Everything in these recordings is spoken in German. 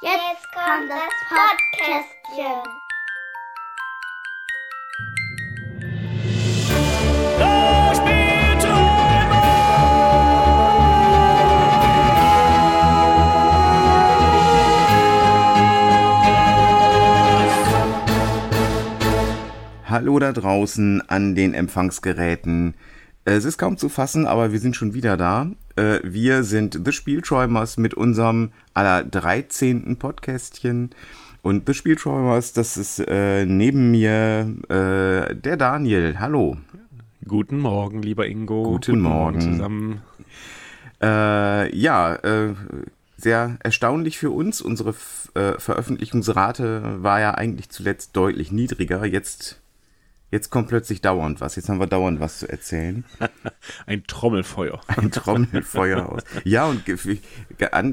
Jetzt kommt das Podcastchen. Hallo da draußen an den Empfangsgeräten. Es ist kaum zu fassen, aber wir sind schon wieder da. Äh, wir sind The Spielträumers mit unserem aller 13. Podcastchen. Und The Spielträumers, das ist äh, neben mir äh, der Daniel. Hallo. Guten Morgen, lieber Ingo. Guten, Guten Morgen. Zusammen. Äh, ja, äh, sehr erstaunlich für uns. Unsere F äh, Veröffentlichungsrate war ja eigentlich zuletzt deutlich niedriger. Jetzt Jetzt kommt plötzlich dauernd was. Jetzt haben wir dauernd was zu erzählen. Ein Trommelfeuer. Ein Trommelfeuer aus. Ja, und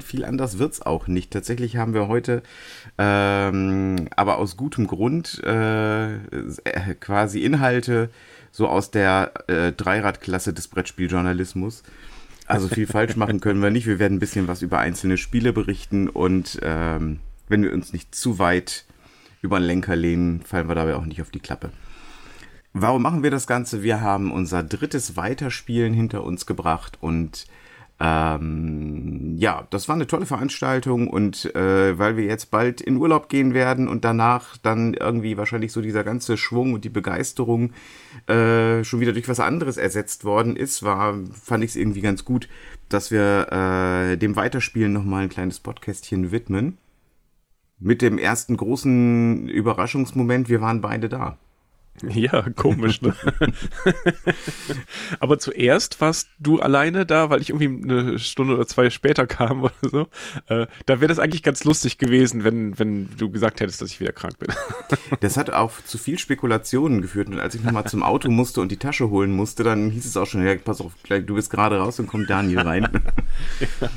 viel anders wird's auch nicht. Tatsächlich haben wir heute, ähm, aber aus gutem Grund, äh, quasi Inhalte so aus der äh, Dreiradklasse des Brettspieljournalismus. Also viel falsch machen können wir nicht. Wir werden ein bisschen was über einzelne Spiele berichten und ähm, wenn wir uns nicht zu weit über den Lenker lehnen, fallen wir dabei auch nicht auf die Klappe. Warum machen wir das Ganze? Wir haben unser drittes Weiterspielen hinter uns gebracht und ähm, ja, das war eine tolle Veranstaltung und äh, weil wir jetzt bald in Urlaub gehen werden und danach dann irgendwie wahrscheinlich so dieser ganze Schwung und die Begeisterung äh, schon wieder durch was anderes ersetzt worden ist, war, fand ich es irgendwie ganz gut, dass wir äh, dem Weiterspielen nochmal ein kleines Podcastchen widmen. Mit dem ersten großen Überraschungsmoment, wir waren beide da. Ja, komisch, ne? Aber zuerst warst du alleine da, weil ich irgendwie eine Stunde oder zwei später kam oder so. Äh, da wäre das eigentlich ganz lustig gewesen, wenn, wenn du gesagt hättest, dass ich wieder krank bin. Das hat auch zu viel Spekulationen geführt. Und als ich nochmal zum Auto musste und die Tasche holen musste, dann hieß es auch schon, ja, pass auf, du bist gerade raus und kommt Daniel rein. Ja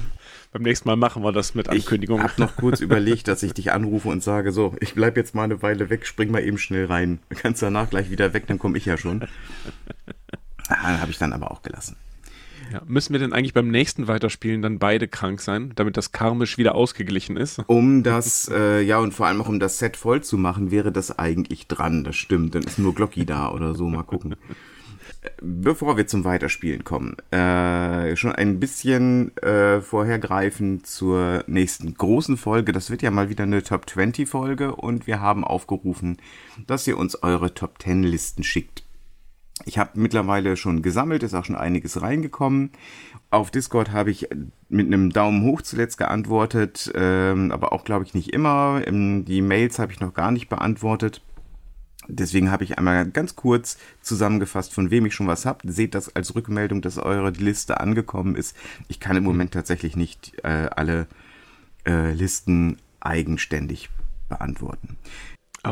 beim nächsten Mal machen wir das mit Ankündigung. Ich habe noch kurz überlegt, dass ich dich anrufe und sage, so, ich bleib jetzt mal eine Weile weg, spring mal eben schnell rein. Du kannst danach gleich wieder weg, dann komme ich ja schon. Ah, habe ich dann aber auch gelassen. Ja, müssen wir denn eigentlich beim nächsten Weiterspielen dann beide krank sein, damit das karmisch wieder ausgeglichen ist? Um das, äh, ja, und vor allem auch um das Set voll zu machen, wäre das eigentlich dran. Das stimmt. Dann ist nur Glocki da oder so. Mal gucken. Bevor wir zum Weiterspielen kommen, äh, schon ein bisschen äh, vorhergreifend zur nächsten großen Folge. Das wird ja mal wieder eine Top 20 Folge und wir haben aufgerufen, dass ihr uns eure Top 10 Listen schickt. Ich habe mittlerweile schon gesammelt, ist auch schon einiges reingekommen. Auf Discord habe ich mit einem Daumen hoch zuletzt geantwortet, ähm, aber auch glaube ich nicht immer. Die Mails habe ich noch gar nicht beantwortet. Deswegen habe ich einmal ganz kurz zusammengefasst, von wem ich schon was habe. Seht das als Rückmeldung, dass eure Liste angekommen ist. Ich kann im mhm. Moment tatsächlich nicht äh, alle äh, Listen eigenständig beantworten.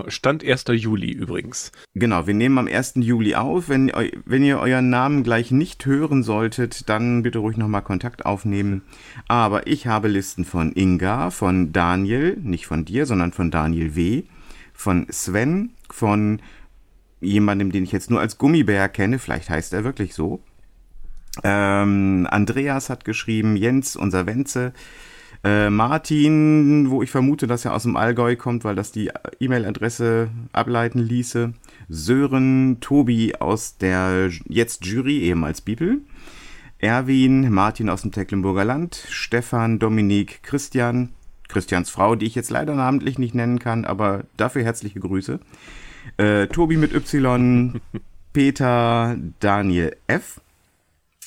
Stand 1. Juli übrigens. Genau, wir nehmen am 1. Juli auf. Wenn, wenn ihr euren Namen gleich nicht hören solltet, dann bitte ruhig nochmal Kontakt aufnehmen. Aber ich habe Listen von Inga, von Daniel, nicht von dir, sondern von Daniel W., von Sven, von jemandem, den ich jetzt nur als Gummibär kenne, vielleicht heißt er wirklich so. Ähm, Andreas hat geschrieben, Jens, unser Wenze. Äh, Martin, wo ich vermute, dass er aus dem Allgäu kommt, weil das die E-Mail-Adresse ableiten ließe. Sören, Tobi aus der jetzt Jury, ehemals Bibel. Erwin, Martin aus dem Tecklenburger Land, Stefan, Dominik, Christian, Christians Frau, die ich jetzt leider namentlich nicht nennen kann, aber dafür herzliche Grüße. Äh, Tobi mit Y, Peter, Daniel F.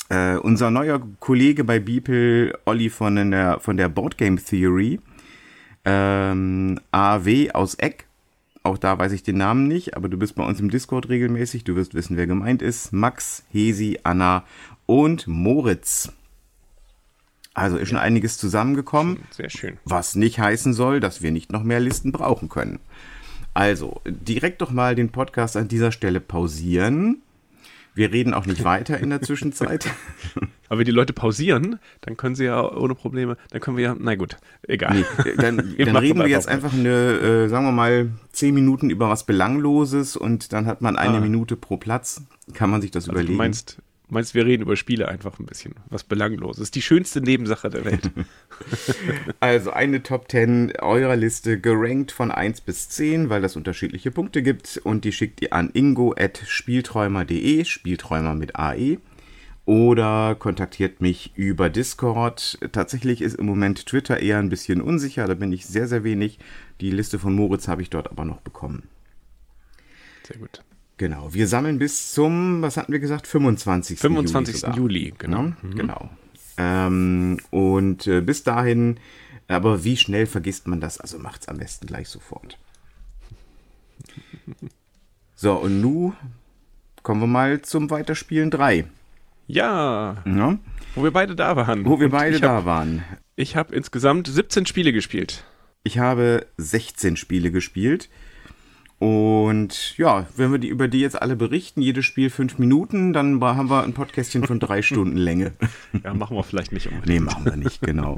Äh, unser neuer Kollege bei Beeple, Olli von der, von der Board Game Theory. Ähm, AW aus Eck. Auch da weiß ich den Namen nicht, aber du bist bei uns im Discord regelmäßig. Du wirst wissen, wer gemeint ist. Max, Hesi, Anna und Moritz. Also ist schon einiges zusammengekommen. Sehr schön. Was nicht heißen soll, dass wir nicht noch mehr Listen brauchen können. Also, direkt doch mal den Podcast an dieser Stelle pausieren. Wir reden auch nicht weiter in der Zwischenzeit. Aber wenn die Leute pausieren, dann können sie ja ohne Probleme, dann können wir ja, na gut, egal. Nee, dann, dann reden wir jetzt einfach eine, äh, sagen wir mal, zehn Minuten über was Belangloses und dann hat man eine ah. Minute pro Platz. Kann man sich das also überlegen? Du meinst, Meinst wir reden über Spiele einfach ein bisschen, was belanglos ist. Die schönste Nebensache der Welt. also eine Top 10 eurer Liste gerankt von 1 bis 10, weil das unterschiedliche Punkte gibt und die schickt ihr an ingo.spielträumer.de, Spielträumer mit AE oder kontaktiert mich über Discord. Tatsächlich ist im Moment Twitter eher ein bisschen unsicher, da bin ich sehr, sehr wenig. Die Liste von Moritz habe ich dort aber noch bekommen. Sehr gut. Genau, wir sammeln bis zum, was hatten wir gesagt, 25. 25. Juli, Juli genau. Ja, mhm. Genau. Ähm, und äh, bis dahin, aber wie schnell vergisst man das? Also macht's am besten gleich sofort. So, und nun kommen wir mal zum Weiterspielen 3. Ja, ja. Wo wir beide da waren. Wo wir beide da waren. Ich habe insgesamt 17 Spiele gespielt. Ich habe 16 Spiele gespielt. Und ja, wenn wir die, über die jetzt alle berichten, jedes Spiel fünf Minuten, dann haben wir ein Podcastchen von drei Stunden Länge. Ja, machen wir vielleicht nicht unbedingt. Nee, machen wir nicht, genau.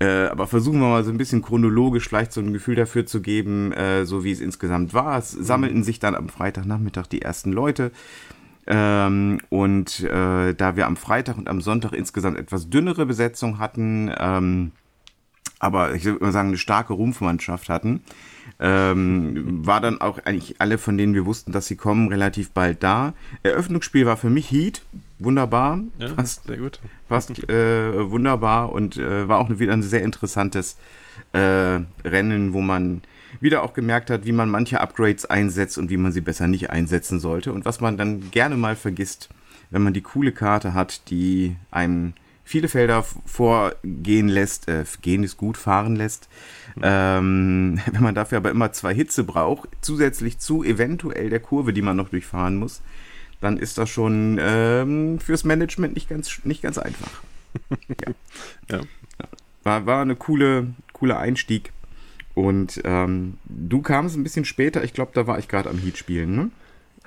äh, aber versuchen wir mal so ein bisschen chronologisch vielleicht so ein Gefühl dafür zu geben, äh, so wie es insgesamt war. Es sammelten sich dann am Freitagnachmittag die ersten Leute. Ähm, und äh, da wir am Freitag und am Sonntag insgesamt etwas dünnere Besetzung hatten, ähm, aber ich würde mal sagen, eine starke Rumpfmannschaft hatten, ähm, war dann auch eigentlich alle, von denen wir wussten, dass sie kommen, relativ bald da. Eröffnungsspiel war für mich Heat, wunderbar, ja, fast, sehr gut. fast äh, wunderbar und äh, war auch wieder ein sehr interessantes äh, Rennen, wo man wieder auch gemerkt hat, wie man manche Upgrades einsetzt und wie man sie besser nicht einsetzen sollte und was man dann gerne mal vergisst, wenn man die coole Karte hat, die einem viele Felder vorgehen lässt, äh, gehen ist gut, fahren lässt. Ähm, wenn man dafür aber immer zwei Hitze braucht, zusätzlich zu eventuell der Kurve, die man noch durchfahren muss, dann ist das schon ähm, fürs Management nicht ganz, nicht ganz einfach. ja. ja. War, war eine coole, coole Einstieg. Und ähm, du kamst ein bisschen später, ich glaube, da war ich gerade am Heat spielen, ne?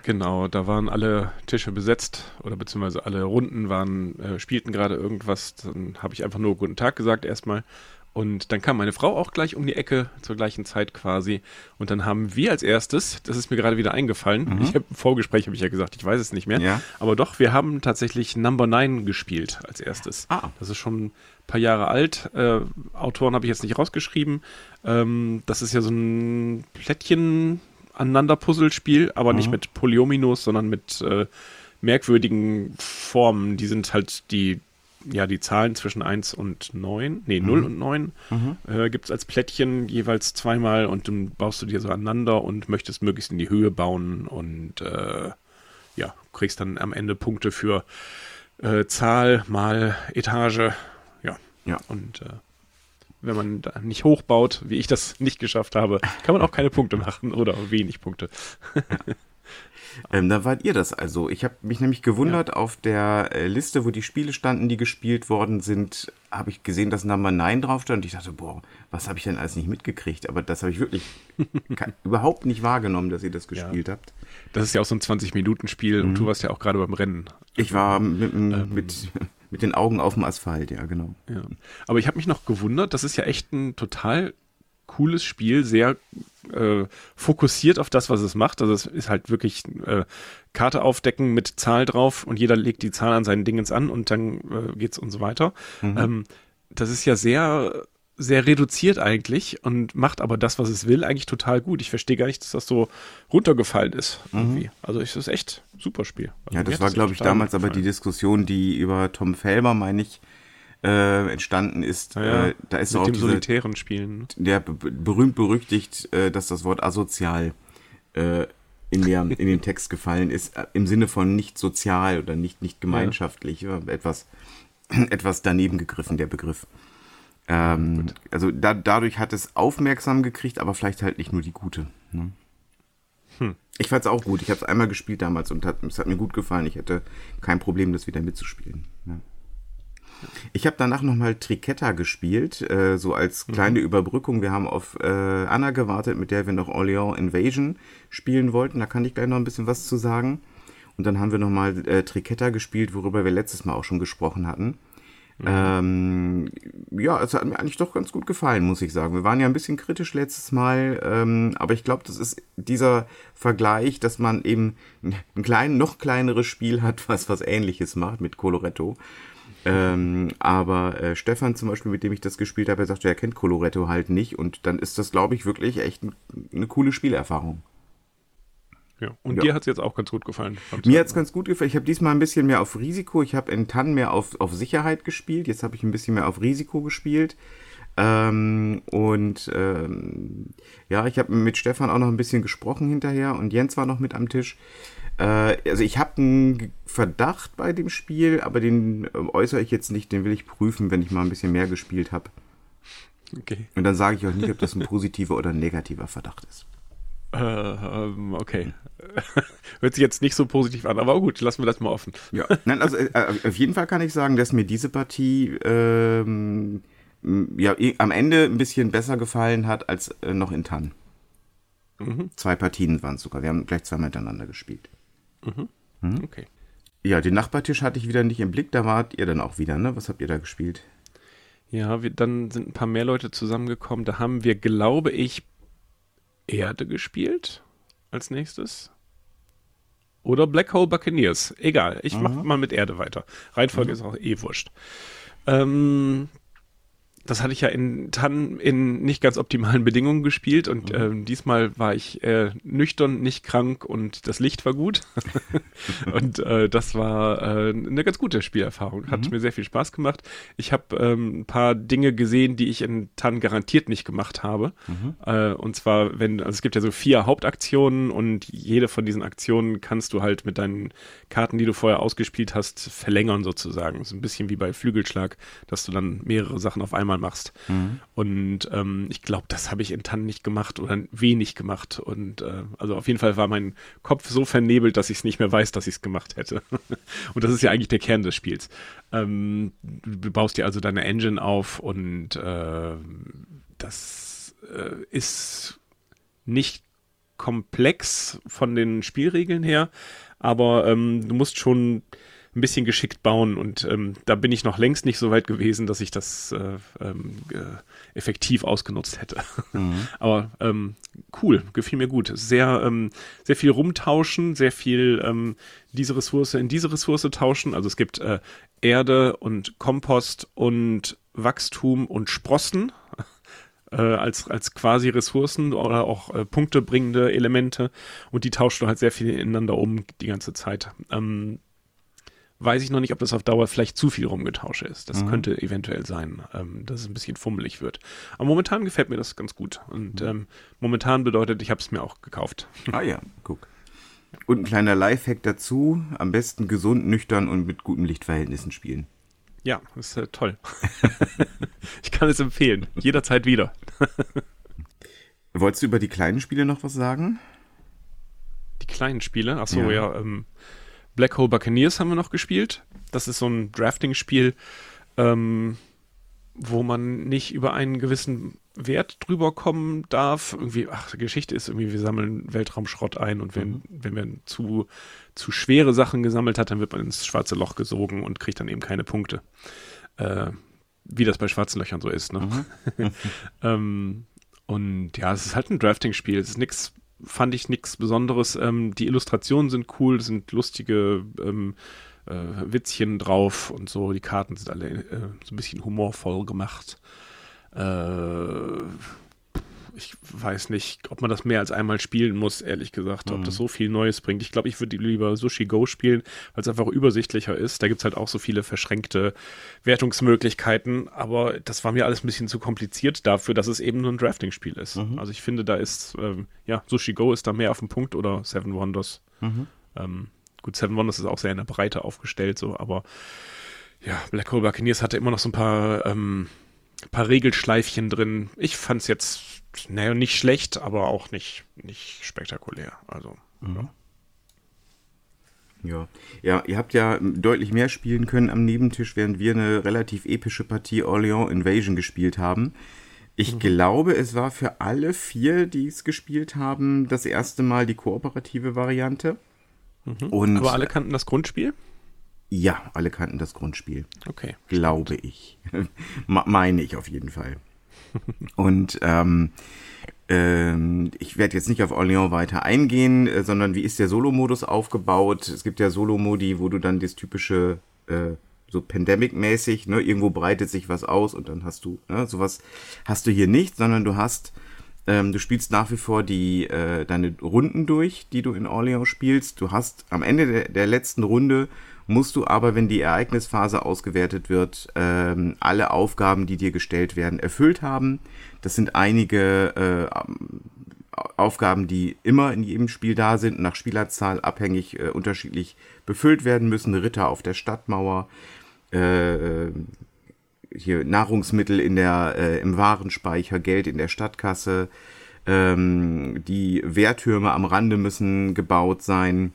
Genau, da waren alle Tische besetzt oder beziehungsweise alle Runden waren, äh, spielten gerade irgendwas. Dann habe ich einfach nur Guten Tag gesagt erstmal. Und dann kam meine Frau auch gleich um die Ecke zur gleichen Zeit quasi. Und dann haben wir als erstes, das ist mir gerade wieder eingefallen, mhm. ich habe im Vorgespräch habe ich ja gesagt, ich weiß es nicht mehr. Ja. Aber doch, wir haben tatsächlich Number 9 gespielt als erstes. Ah. Das ist schon ein paar Jahre alt. Äh, Autoren habe ich jetzt nicht rausgeschrieben. Ähm, das ist ja so ein Plättchen Aneinander-Puzzlespiel, aber mhm. nicht mit Polyominoes, sondern mit äh, merkwürdigen Formen. Die sind halt die, ja, die Zahlen zwischen 1 und 9, nee, mhm. 0 und 9 mhm. äh, gibt es als Plättchen jeweils zweimal und dann baust du dir so aneinander und möchtest möglichst in die Höhe bauen und äh, ja, kriegst dann am Ende Punkte für äh, Zahl mal Etage. Ja. ja. Und äh, wenn man da nicht hochbaut, wie ich das nicht geschafft habe, kann man auch keine Punkte machen oder wenig Punkte. ähm, da wart ihr das also. Ich habe mich nämlich gewundert, ja. auf der äh, Liste, wo die Spiele standen, die gespielt worden sind, habe ich gesehen, dass Number 9 drauf stand. Und ich dachte, boah, was habe ich denn alles nicht mitgekriegt? Aber das habe ich wirklich überhaupt nicht wahrgenommen, dass ihr das gespielt ja. habt. Das ist ja auch so ein 20-Minuten-Spiel mhm. und du warst ja auch gerade beim Rennen. Ich war mit, ähm, mit mit den Augen auf dem Asphalt, ja, genau. Ja. Aber ich habe mich noch gewundert, das ist ja echt ein total cooles Spiel, sehr äh, fokussiert auf das, was es macht. Also es ist halt wirklich äh, Karte aufdecken mit Zahl drauf und jeder legt die Zahl an seinen Dingens an und dann äh, geht's und so weiter. Mhm. Ähm, das ist ja sehr sehr reduziert eigentlich und macht aber das, was es will, eigentlich total gut. Ich verstehe gar nicht, dass das so runtergefallen ist. Mhm. Also es ist echt ein super Spiel. Also ja, das war, glaube ich, damals aber die Diskussion, die über Tom Felber, meine ich, äh, entstanden ist. Ja, ja. Äh, da ist Mit auch dem diese, solitären Spielen. Der berühmt berüchtigt, äh, dass das Wort asozial äh, in, der, in den Text gefallen ist, äh, im Sinne von nicht sozial oder nicht, nicht gemeinschaftlich. Ja. Etwas, etwas daneben gegriffen, der Begriff. Ähm, also da, dadurch hat es aufmerksam gekriegt, aber vielleicht halt nicht nur die gute. Ne? Hm. Ich fand es auch gut. Ich habe es einmal gespielt damals und hat, es hat mir gut gefallen. Ich hätte kein Problem, das wieder mitzuspielen. Ne? Ich habe danach nochmal Triketta gespielt, äh, so als mhm. kleine mhm. Überbrückung. Wir haben auf äh, Anna gewartet, mit der wir noch Orléans Invasion spielen wollten. Da kann ich gleich noch ein bisschen was zu sagen. Und dann haben wir nochmal äh, Triketta gespielt, worüber wir letztes Mal auch schon gesprochen hatten. Ähm, ja, es hat mir eigentlich doch ganz gut gefallen, muss ich sagen. Wir waren ja ein bisschen kritisch letztes Mal, ähm, aber ich glaube, das ist dieser Vergleich, dass man eben ein klein, noch kleineres Spiel hat, was was Ähnliches macht mit Coloretto. Ähm, aber äh, Stefan zum Beispiel, mit dem ich das gespielt habe, er sagte, er kennt Coloretto halt nicht und dann ist das, glaube ich, wirklich echt eine coole Spielerfahrung. Ja. Und Ja. dir hat es jetzt auch ganz gut gefallen. Mir zweiten hat's ganz gut gefallen. Ich habe diesmal ein bisschen mehr auf Risiko. Ich habe in Tann mehr auf, auf Sicherheit gespielt. Jetzt habe ich ein bisschen mehr auf Risiko gespielt. Ähm, und ähm, ja, ich habe mit Stefan auch noch ein bisschen gesprochen hinterher und Jens war noch mit am Tisch. Äh, also ich habe einen Verdacht bei dem Spiel, aber den äh, äußere ich jetzt nicht. Den will ich prüfen, wenn ich mal ein bisschen mehr gespielt habe. Okay. Und dann sage ich auch nicht, ob das ein positiver oder ein negativer Verdacht ist. Äh, ähm, okay. Hört sich jetzt nicht so positiv an, aber gut, lassen wir das mal offen. Ja, nein, also äh, auf jeden Fall kann ich sagen, dass mir diese Partie ähm, ja am Ende ein bisschen besser gefallen hat als äh, noch in Tann. Zwei Partien waren es sogar. Wir haben gleich zweimal miteinander gespielt. Mhm. Okay. Ja, den Nachbartisch hatte ich wieder nicht im Blick. Da wart ihr dann auch wieder, ne? Was habt ihr da gespielt? Ja, wir, dann sind ein paar mehr Leute zusammengekommen. Da haben wir, glaube ich, Erde gespielt als nächstes. Oder Black Hole Buccaneers. Egal, ich mach mal mit Erde weiter. Reihenfolge ist auch eh wurscht. Ähm, das hatte ich ja in Tann in nicht ganz optimalen Bedingungen gespielt und ähm, diesmal war ich äh, nüchtern, nicht krank und das Licht war gut. und äh, das war äh, eine ganz gute Spielerfahrung. Hat mir sehr viel Spaß gemacht. Ich habe ähm, ein paar Dinge gesehen, die ich in Tann garantiert nicht gemacht habe. Äh, und zwar, wenn, also es gibt ja so vier Hauptaktionen und jede von diesen Aktionen kannst du halt mit deinen Karten, die du vorher ausgespielt hast, verlängern sozusagen. So ein bisschen wie bei Flügelschlag, dass du dann mehrere Sachen auf einmal machst. Und ähm, ich glaube, das habe ich in Tann nicht gemacht oder wenig gemacht. Und äh, also auf jeden Fall war mein Kopf so vernebelt, dass ich es nicht mehr weiß, dass ich es gemacht hätte. und das ist ja eigentlich der Kern des Spiels. Ähm, du baust dir also deine Engine auf und äh, das äh, ist nicht komplex von den Spielregeln her, aber ähm, du musst schon ein bisschen geschickt bauen und ähm, da bin ich noch längst nicht so weit gewesen, dass ich das äh, ähm, äh, effektiv ausgenutzt hätte. Aber ähm, cool, gefiel mir gut. Sehr, ähm, sehr viel rumtauschen, sehr viel ähm, diese Ressource in diese Ressource tauschen. Also es gibt äh, Erde und Kompost und Wachstum und Sprossen äh, als, als quasi Ressourcen oder auch äh, punktebringende Elemente und die tauschst du halt sehr viel ineinander um die ganze Zeit. Ähm, weiß ich noch nicht, ob das auf Dauer vielleicht zu viel rumgetausche ist. Das könnte eventuell sein, ähm, dass es ein bisschen fummelig wird. Aber momentan gefällt mir das ganz gut. Und ähm, momentan bedeutet, ich habe es mir auch gekauft. Ah ja, guck. Und ein kleiner Lifehack dazu. Am besten gesund, nüchtern und mit guten Lichtverhältnissen spielen. Ja, das ist äh, toll. ich kann es empfehlen. Jederzeit wieder. Wolltest du über die kleinen Spiele noch was sagen? Die kleinen Spiele, achso, Ja. ja, ähm, Black Hole Buccaneers haben wir noch gespielt. Das ist so ein Drafting-Spiel, ähm, wo man nicht über einen gewissen Wert drüber kommen darf. Irgendwie, ach, die Geschichte ist irgendwie, wir sammeln Weltraumschrott ein und wenn, wenn man zu, zu schwere Sachen gesammelt hat, dann wird man ins schwarze Loch gesogen und kriegt dann eben keine Punkte. Äh, wie das bei schwarzen Löchern so ist, ne? ähm, und ja, es ist halt ein Drafting-Spiel. Es ist nix, fand ich nichts Besonderes. Ähm, die Illustrationen sind cool, sind lustige ähm, äh, Witzchen drauf und so. Die Karten sind alle äh, so ein bisschen humorvoll gemacht. Äh, ich weiß nicht, ob man das mehr als einmal spielen muss, ehrlich gesagt, ob das so viel Neues bringt. Ich glaube, ich würde lieber Sushi Go spielen, weil es einfach übersichtlicher ist. Da gibt es halt auch so viele verschränkte Wertungsmöglichkeiten, aber das war mir alles ein bisschen zu kompliziert dafür, dass es eben nur ein Drafting-Spiel ist. Also ich finde, da ist, ähm, ja, Sushi Go ist da mehr auf dem Punkt oder Seven Wonders. Ähm, gut, Seven Wonders ist auch sehr in der Breite aufgestellt, so, aber ja, Black Hole Buccaneers hatte immer noch so ein paar, ähm, paar Regelschleifchen drin. Ich fand es jetzt, naja, nicht schlecht, aber auch nicht, nicht spektakulär. Also, ja. Ja. Ja, ihr habt ja deutlich mehr spielen können am Nebentisch, während wir eine relativ epische Partie Orleans Invasion gespielt haben. Ich Mhm. glaube, es war für alle vier, die es gespielt haben, das erste Mal die kooperative Variante. Und Mhm. Aber alle kannten das Grundspiel? Ja, alle kannten das Grundspiel. Okay. Glaube ich. Meine ich auf jeden Fall. Und ähm, ähm, ich werde jetzt nicht auf Orléans weiter eingehen, äh, sondern wie ist der Solo-Modus aufgebaut? Es gibt ja Solo-Modi, wo du dann das typische, äh, so Pandemic-mäßig, ne, irgendwo breitet sich was aus und dann hast du, ne, sowas hast du hier nicht, sondern du hast ähm, du spielst nach wie vor die, äh, deine Runden durch, die du in Orleans spielst. Du hast am Ende der, der letzten Runde musst du aber, wenn die Ereignisphase ausgewertet wird, ähm, alle Aufgaben, die dir gestellt werden, erfüllt haben. Das sind einige äh, Aufgaben, die immer in jedem Spiel da sind, nach Spielerzahl abhängig äh, unterschiedlich befüllt werden müssen. Ritter auf der Stadtmauer, äh, äh hier Nahrungsmittel in der, äh, im Warenspeicher, Geld in der Stadtkasse, ähm, die Wehrtürme am Rande müssen gebaut sein.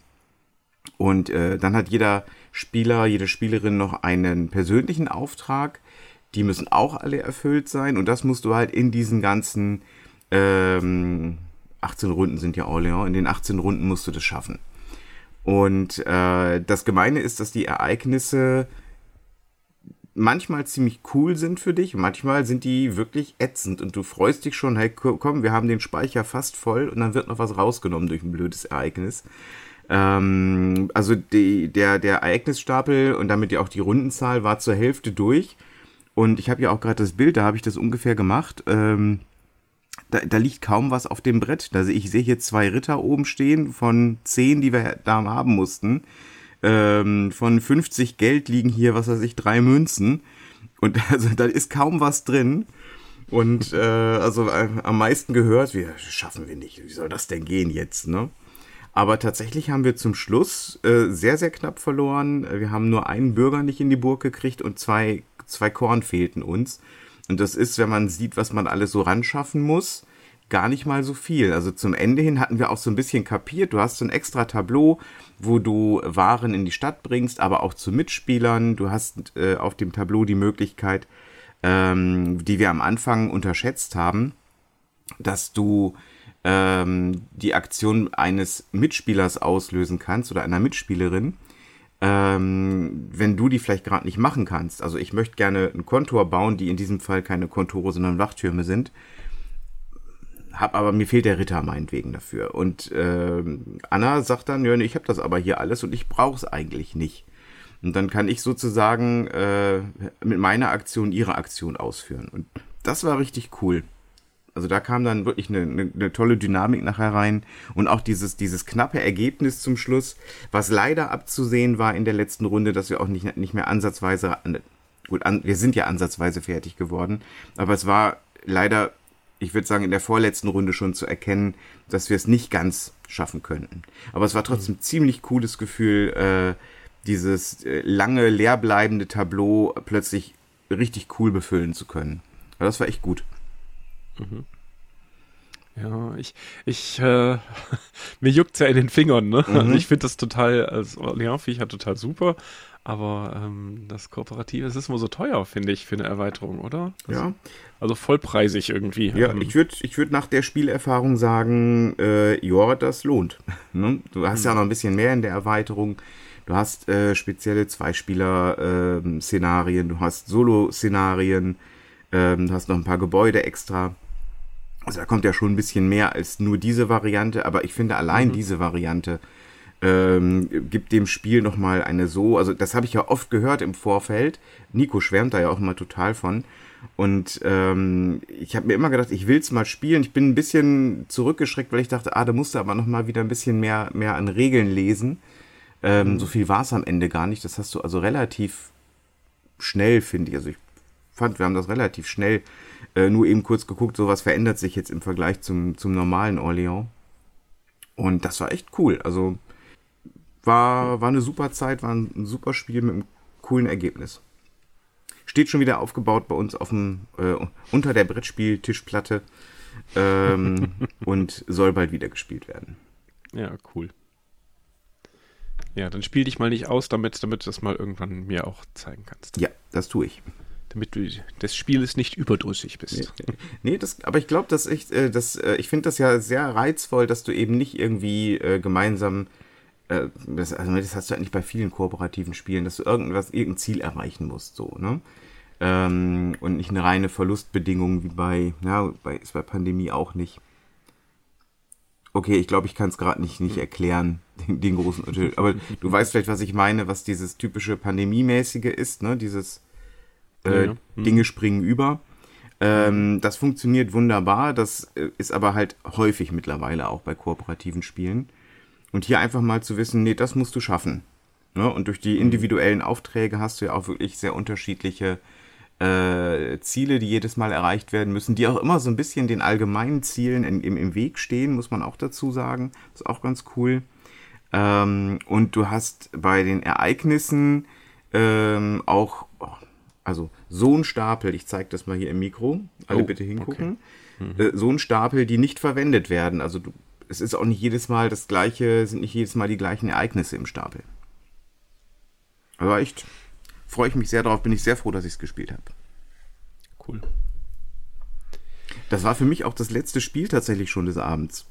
Und äh, dann hat jeder Spieler, jede Spielerin noch einen persönlichen Auftrag. Die müssen auch alle erfüllt sein. Und das musst du halt in diesen ganzen ähm, 18 Runden sind ja Orléans, in den 18 Runden musst du das schaffen. Und äh, das Gemeine ist, dass die Ereignisse manchmal ziemlich cool sind für dich, manchmal sind die wirklich ätzend und du freust dich schon, hey, komm, wir haben den Speicher fast voll und dann wird noch was rausgenommen durch ein blödes Ereignis. Ähm, also die, der, der Ereignisstapel und damit ja auch die Rundenzahl war zur Hälfte durch und ich habe ja auch gerade das Bild, da habe ich das ungefähr gemacht. Ähm, da, da liegt kaum was auf dem Brett. Also ich sehe hier zwei Ritter oben stehen von zehn, die wir da haben mussten. Ähm, von 50 Geld liegen hier, was weiß ich, drei Münzen. Und also da ist kaum was drin. Und äh, also äh, am meisten gehört, wir schaffen wir nicht. Wie soll das denn gehen jetzt, ne? Aber tatsächlich haben wir zum Schluss äh, sehr, sehr knapp verloren. Wir haben nur einen Bürger nicht in die Burg gekriegt und zwei, zwei Korn fehlten uns. Und das ist, wenn man sieht, was man alles so ran schaffen muss, gar nicht mal so viel. Also zum Ende hin hatten wir auch so ein bisschen kapiert. Du hast so ein extra Tableau, wo du Waren in die Stadt bringst, aber auch zu Mitspielern. Du hast äh, auf dem Tableau die Möglichkeit, ähm, die wir am Anfang unterschätzt haben, dass du ähm, die Aktion eines Mitspielers auslösen kannst oder einer Mitspielerin. Ähm, wenn du die vielleicht gerade nicht machen kannst. Also ich möchte gerne ein Kontor bauen, die in diesem Fall keine Kontore, sondern Wachtürme sind hab aber mir fehlt der Ritter meinetwegen dafür. Und äh, Anna sagt dann, ja, ich habe das aber hier alles und ich brauche es eigentlich nicht. Und dann kann ich sozusagen äh, mit meiner Aktion ihre Aktion ausführen. Und das war richtig cool. Also da kam dann wirklich eine, eine, eine, tolle Dynamik nachher rein und auch dieses, dieses knappe Ergebnis zum Schluss, was leider abzusehen war in der letzten Runde, dass wir auch nicht, nicht mehr ansatzweise, gut, an, wir sind ja ansatzweise fertig geworden, aber es war leider ich würde sagen, in der vorletzten Runde schon zu erkennen, dass wir es nicht ganz schaffen könnten. Aber es war trotzdem mhm. ziemlich cooles Gefühl, äh, dieses äh, lange leerbleibende Tableau plötzlich richtig cool befüllen zu können. Aber das war echt gut. Mhm. Ja, ich, ich, äh, mir juckt's ja in den Fingern, ne? Mhm. Also ich finde das total, als Orleans-Viecher total super, aber ähm, das Kooperative, es ist immer so teuer, finde ich, für eine Erweiterung, oder? Das, ja. Also vollpreisig irgendwie. Ja, ähm. ich würde ich würd nach der Spielerfahrung sagen, äh, ja, das lohnt. ne? Du hast mhm. ja noch ein bisschen mehr in der Erweiterung. Du hast äh, spezielle Zweispieler-Szenarien, ähm, du hast Solo-Szenarien, ähm, du hast noch ein paar Gebäude extra. Also da kommt ja schon ein bisschen mehr als nur diese Variante, aber ich finde allein mhm. diese Variante ähm, gibt dem Spiel nochmal eine so, also das habe ich ja oft gehört im Vorfeld. Nico schwärmt da ja auch immer total von. Und ähm, ich habe mir immer gedacht, ich will es mal spielen. Ich bin ein bisschen zurückgeschreckt, weil ich dachte, ah, da musst du aber nochmal wieder ein bisschen mehr, mehr an Regeln lesen. Ähm, mhm. So viel war es am Ende gar nicht. Das hast du also relativ schnell, finde ich. Also ich fand, wir haben das relativ schnell äh, nur eben kurz geguckt, so was verändert sich jetzt im Vergleich zum, zum normalen Orléans. Und das war echt cool. Also war, war eine super Zeit, war ein super Spiel mit einem coolen Ergebnis. Steht schon wieder aufgebaut bei uns auf dem, äh, unter der Brettspieltischplatte ähm, und soll bald wieder gespielt werden. Ja, cool. Ja, dann spiel dich mal nicht aus, damit, damit du das mal irgendwann mir auch zeigen kannst. Ja, das tue ich. Damit du des Spieles nicht überdrüssig bist. Nee, nee das, aber ich glaube, dass ich, äh, das, äh, ich finde das ja sehr reizvoll, dass du eben nicht irgendwie äh, gemeinsam äh, das, also das hast du eigentlich bei vielen kooperativen Spielen, dass du irgendwas, irgendein Ziel erreichen musst, so, ne? Ähm, und nicht eine reine Verlustbedingung wie bei, ja, bei, ist bei Pandemie auch nicht. Okay, ich glaube, ich kann es gerade nicht, nicht erklären, den, den großen Unterschied. Aber du weißt vielleicht, was ich meine, was dieses typische Pandemiemäßige ist, ne? Dieses äh, Ja, ja. Hm. Dinge springen über. Ähm, das funktioniert wunderbar. Das äh, ist aber halt häufig mittlerweile auch bei kooperativen Spielen. Und hier einfach mal zu wissen, nee, das musst du schaffen. Ne? Und durch die individuellen Aufträge hast du ja auch wirklich sehr unterschiedliche äh, Ziele, die jedes Mal erreicht werden müssen, die auch immer so ein bisschen den allgemeinen Zielen in, im, im Weg stehen, muss man auch dazu sagen. ist auch ganz cool. Ähm, und du hast bei den Ereignissen ähm, auch, oh, also so ein Stapel, ich zeige das mal hier im Mikro, alle Oh, bitte hingucken, äh, so ein Stapel, die nicht verwendet werden. Also du, es ist auch nicht jedes Mal das gleiche, sind nicht jedes Mal die gleichen Ereignisse im Stapel. Aber echt, freue ich mich sehr drauf, bin ich sehr froh, dass ich es gespielt habe. Cool. Das war für mich auch das letzte Spiel tatsächlich schon des Abends.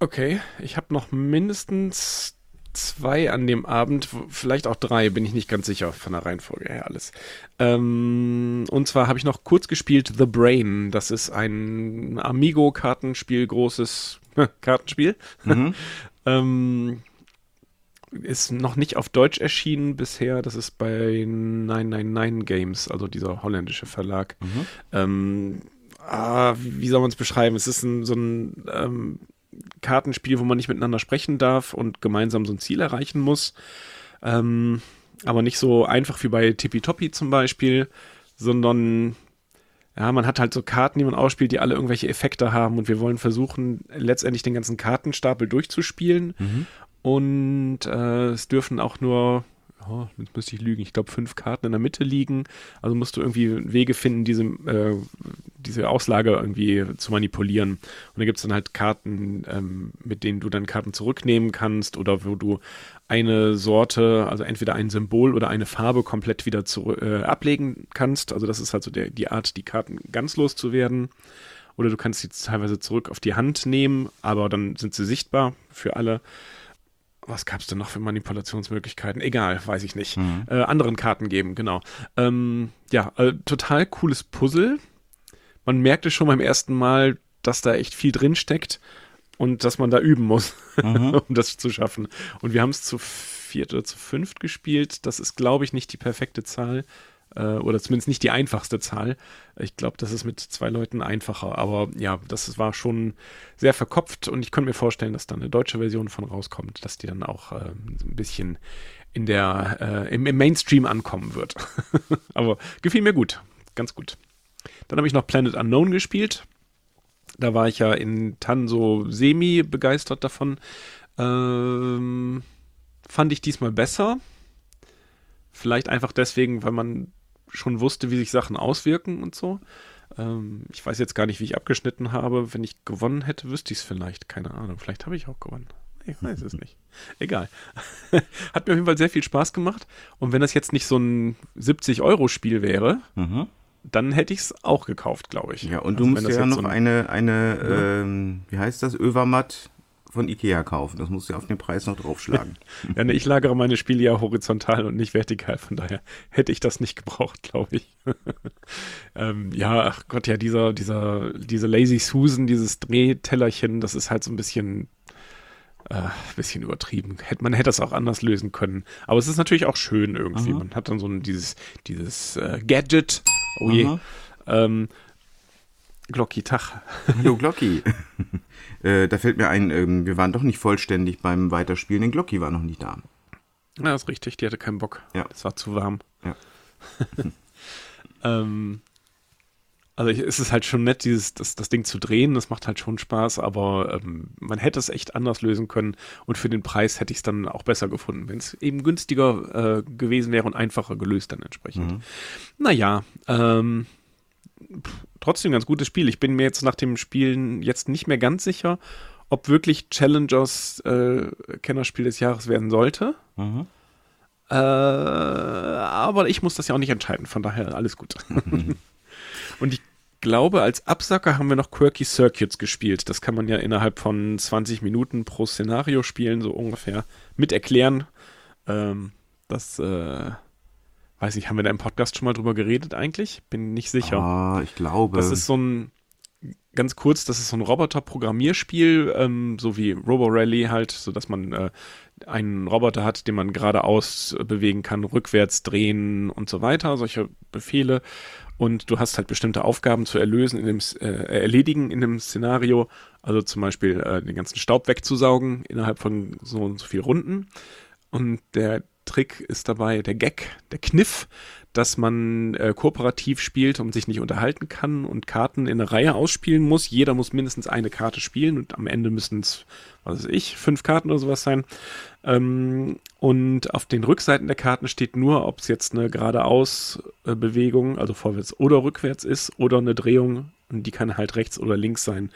Okay, ich habe noch mindestens zwei an dem Abend, vielleicht auch drei, bin ich nicht ganz sicher von der Reihenfolge her alles. Ähm, und zwar habe ich noch kurz gespielt The Brain. Das ist ein Amigo-Kartenspiel, großes Kartenspiel. ähm, ist noch nicht auf Deutsch erschienen bisher. Das ist bei 999 Games, also dieser holländische Verlag. Ähm, ah, wie wie soll man es beschreiben? Es ist ein, so ein ähm, Kartenspiel, wo man nicht miteinander sprechen darf und gemeinsam so ein Ziel erreichen muss. Ähm, aber nicht so einfach wie bei Tippitoppi zum Beispiel, sondern ja, man hat halt so Karten, die man ausspielt, die alle irgendwelche Effekte haben und wir wollen versuchen, letztendlich den ganzen Kartenstapel durchzuspielen. Und äh, es dürfen auch nur, oh, jetzt müsste ich lügen, ich glaube fünf Karten in der Mitte liegen. Also musst du irgendwie Wege finden, diese, äh, diese Auslage irgendwie zu manipulieren. Und da gibt es dann halt Karten, ähm, mit denen du dann Karten zurücknehmen kannst oder wo du eine Sorte, also entweder ein Symbol oder eine Farbe komplett wieder zu, äh, ablegen kannst. Also das ist halt so der, die Art, die Karten ganz loszuwerden. Oder du kannst sie teilweise zurück auf die Hand nehmen, aber dann sind sie sichtbar für alle. Was gab es denn noch für Manipulationsmöglichkeiten? Egal, weiß ich nicht. Äh, anderen Karten geben, genau. Ähm, ja, äh, total cooles Puzzle. Man merkte schon beim ersten Mal, dass da echt viel drin steckt und dass man da üben muss, um das zu schaffen. Und wir haben es zu viert oder zu fünft gespielt. Das ist, glaube ich, nicht die perfekte Zahl oder zumindest nicht die einfachste Zahl. Ich glaube, das ist mit zwei Leuten einfacher. Aber ja, das war schon sehr verkopft und ich könnte mir vorstellen, dass da eine deutsche Version von rauskommt, dass die dann auch äh, ein bisschen in der, äh, im, im Mainstream ankommen wird. aber gefiel mir gut, ganz gut. Dann habe ich noch Planet Unknown gespielt. Da war ich ja in Tann so semi begeistert davon. Ähm, fand ich diesmal besser. Vielleicht einfach deswegen, weil man schon wusste, wie sich Sachen auswirken und so. Ähm, ich weiß jetzt gar nicht, wie ich abgeschnitten habe. Wenn ich gewonnen hätte, wüsste ich es vielleicht. Keine Ahnung. Vielleicht habe ich auch gewonnen. Ich weiß es nicht. Egal. Hat mir auf jeden Fall sehr viel Spaß gemacht. Und wenn das jetzt nicht so ein 70-Euro-Spiel wäre, dann hätte ich es auch gekauft, glaube ich. Ja, und du Also wenn musst ja noch so ein- eine, eine ähm, wie heißt das, Övermatt von Ikea kaufen. Das musst du ja auf den Preis noch draufschlagen. Ja, ne, ich lagere meine Spiele ja horizontal und nicht vertikal, von daher hätte ich das nicht gebraucht, glaube ich. ähm, ja, ach Gott, ja, dieser, dieser, diese Lazy Susan, dieses Drehtellerchen, das ist halt so ein bisschen, äh, bisschen übertrieben. Hätte, man hätte das auch anders lösen können. Aber es ist natürlich auch schön irgendwie. Man hat dann so ein, dieses, dieses äh, Gadget. Oh je. Aha. Ähm, Glocki, Tag. Hallo Glocki. äh, da fällt mir ein, ähm, wir waren doch nicht vollständig beim Weiterspielen, denn Glocki war noch nicht da. Ja, ist richtig, die hatte keinen Bock. Ja. Das war zu warm. Ja. ähm, also ich, es ist halt schon nett, dieses, das, das Ding zu drehen, das macht halt schon Spaß, aber ähm, man hätte es echt anders lösen können und für den Preis hätte ich es dann auch besser gefunden, wenn es eben günstiger äh, gewesen wäre und einfacher gelöst dann entsprechend. Naja, ähm, trotzdem ganz gutes Spiel. Ich bin mir jetzt nach dem Spielen jetzt nicht mehr ganz sicher, ob wirklich Challengers äh, Kennerspiel des Jahres werden sollte. Äh, aber ich muss das ja auch nicht entscheiden, von daher alles gut. Und ich glaube, als Absacker haben wir noch Quirky Circuits gespielt. Das kann man ja innerhalb von 20 Minuten pro Szenario spielen, so ungefähr. Mit erklären. Ähm, das, äh, weiß ich, haben wir da im Podcast schon mal drüber geredet eigentlich? Bin nicht sicher. Ah, ich glaube. Das ist so ein, ganz kurz, das ist so ein Roboter-Programmierspiel, ähm, so wie Robo Rally halt, so dass man äh, einen Roboter hat, den man geradeaus bewegen kann, rückwärts drehen und so weiter, solche Befehle. Und du hast halt bestimmte Aufgaben zu erlösen in dem, äh, erledigen in dem Szenario. Also zum Beispiel äh, den ganzen Staub wegzusaugen innerhalb von so und so viel Runden. Und der Trick ist dabei, der Gag, der Kniff, dass man äh, kooperativ spielt und sich nicht unterhalten kann und Karten in einer Reihe ausspielen muss. Jeder muss mindestens eine Karte spielen und am Ende müssen es, was weiß ich, fünf Karten oder sowas sein. Ähm, und auf den Rückseiten der Karten steht nur, ob es jetzt eine geradeaus-Bewegung, also vorwärts oder rückwärts ist, oder eine Drehung. Und die kann halt rechts oder links sein.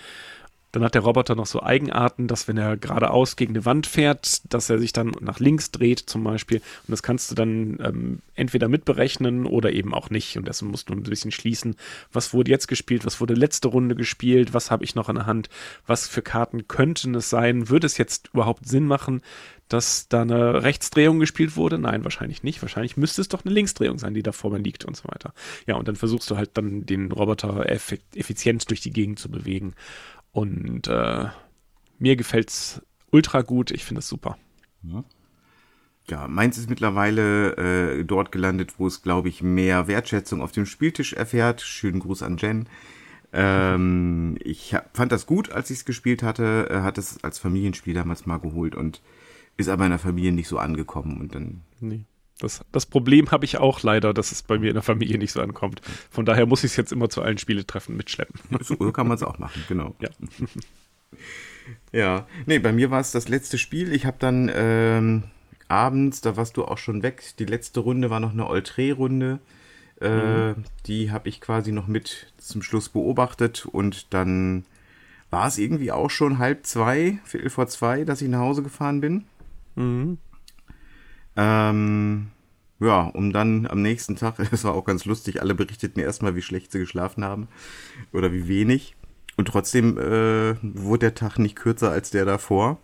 Dann hat der Roboter noch so Eigenarten, dass wenn er geradeaus gegen eine Wand fährt, dass er sich dann nach links dreht zum Beispiel. Und das kannst du dann ähm, entweder mitberechnen oder eben auch nicht. Und deswegen musst du ein bisschen schließen, was wurde jetzt gespielt, was wurde letzte Runde gespielt, was habe ich noch in der Hand, was für Karten könnten es sein, würde es jetzt überhaupt Sinn machen, dass da eine Rechtsdrehung gespielt wurde? Nein, wahrscheinlich nicht. Wahrscheinlich müsste es doch eine Linksdrehung sein, die da vor mir liegt und so weiter. Ja, und dann versuchst du halt dann den Roboter effizient durch die Gegend zu bewegen. Und äh, mir gefällt's ultra gut. Ich finde es super. Ja. ja. meins ist mittlerweile äh, dort gelandet, wo es, glaube ich, mehr Wertschätzung auf dem Spieltisch erfährt. Schönen Gruß an Jen. Ähm, ich hab, fand das gut, als ich es gespielt hatte. Er hat es als Familienspiel damals mal geholt und ist aber in der Familie nicht so angekommen. Und dann. Nee. Das, das Problem habe ich auch leider, dass es bei mir in der Familie nicht so ankommt. Von daher muss ich es jetzt immer zu allen Spieletreffen mitschleppen. So kann man es auch machen, genau. Ja. ja, nee, bei mir war es das letzte Spiel. Ich habe dann ähm, abends, da warst du auch schon weg, die letzte Runde war noch eine Oltré-Runde. Äh, mhm. Die habe ich quasi noch mit zum Schluss beobachtet und dann war es irgendwie auch schon halb zwei, viertel vor zwei, dass ich nach Hause gefahren bin. Mhm. Ähm, ja, um dann am nächsten Tag, das war auch ganz lustig, alle berichteten mir erstmal, wie schlecht sie geschlafen haben oder wie wenig. Und trotzdem äh, wurde der Tag nicht kürzer als der davor.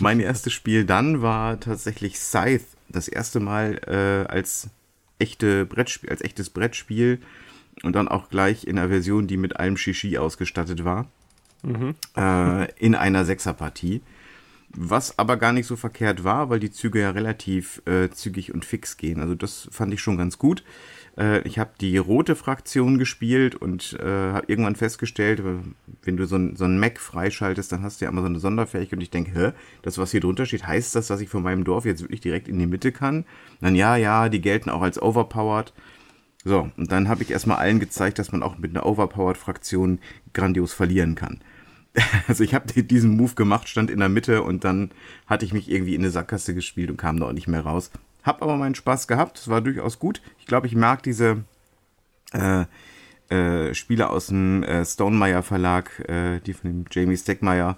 Mein erstes Spiel dann war tatsächlich Scythe. Das erste Mal äh, als echte Brettspiel, als echtes Brettspiel und dann auch gleich in einer Version, die mit allem Shishi ausgestattet war. Mhm. Äh, in einer Sechserpartie. Was aber gar nicht so verkehrt war, weil die Züge ja relativ äh, zügig und fix gehen. Also das fand ich schon ganz gut. Äh, ich habe die rote Fraktion gespielt und äh, habe irgendwann festgestellt, wenn du so ein, so ein Mac freischaltest, dann hast du ja immer so eine Sonderfähigkeit und ich denke, das, was hier drunter steht, heißt das, dass ich von meinem Dorf jetzt wirklich direkt in die Mitte kann? dann ja, ja, die gelten auch als overpowered. So, und dann habe ich erstmal allen gezeigt, dass man auch mit einer overpowered Fraktion grandios verlieren kann. also ich habe diesen Move gemacht, stand in der Mitte und dann hatte ich mich irgendwie in eine Sackgasse gespielt und kam da auch nicht mehr raus. Hab aber meinen Spaß gehabt, es war durchaus gut. Ich glaube, ich mag diese äh, äh, Spiele aus dem äh, Stonemeyer Verlag, äh, die von dem Jamie Steckmeyer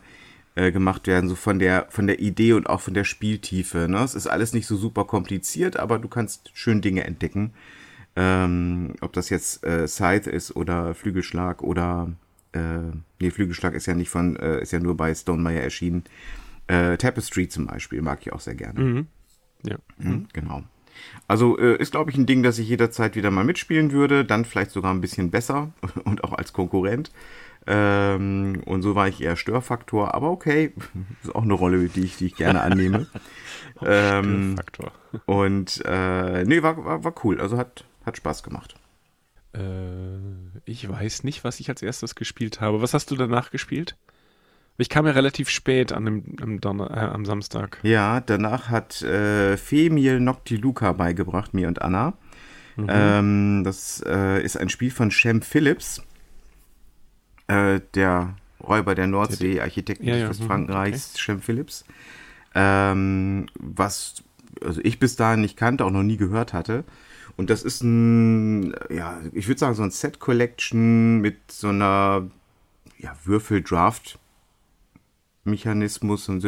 äh, gemacht werden, so von der von der Idee und auch von der Spieltiefe. Ne? Es ist alles nicht so super kompliziert, aber du kannst schön Dinge entdecken. Ähm, ob das jetzt äh, Scythe ist oder Flügelschlag oder äh, nee, Flügelschlag ist ja nicht von, äh, ist ja nur bei Stonemeyer erschienen. Äh, Tapestry zum Beispiel mag ich auch sehr gerne. Mhm. Ja. Mhm, genau. Also äh, ist, glaube ich, ein Ding, das ich jederzeit wieder mal mitspielen würde. Dann vielleicht sogar ein bisschen besser und auch als Konkurrent. Ähm, und so war ich eher Störfaktor, aber okay, ist auch eine Rolle, die ich, die ich gerne annehme. ähm, Störfaktor. Und äh, nee, war, war, war cool. Also hat, hat Spaß gemacht. Äh, ich weiß nicht, was ich als erstes gespielt habe. Was hast du danach gespielt? Ich kam ja relativ spät an dem, am, Donner, äh, am Samstag. Ja, danach hat äh, Femil Noctiluca beigebracht, mir und Anna. Mhm. Ähm, das äh, ist ein Spiel von Shem Phillips, äh, der Räuber der Nordsee, Architekt ja, ja, Frankreichs, okay. Shem Phillips. Ähm, was also ich bis dahin nicht kannte, auch noch nie gehört hatte. Und das ist ein, ja, ich würde sagen, so ein Set Collection mit so einer ja, Würfel-Draft-Mechanismus, so ein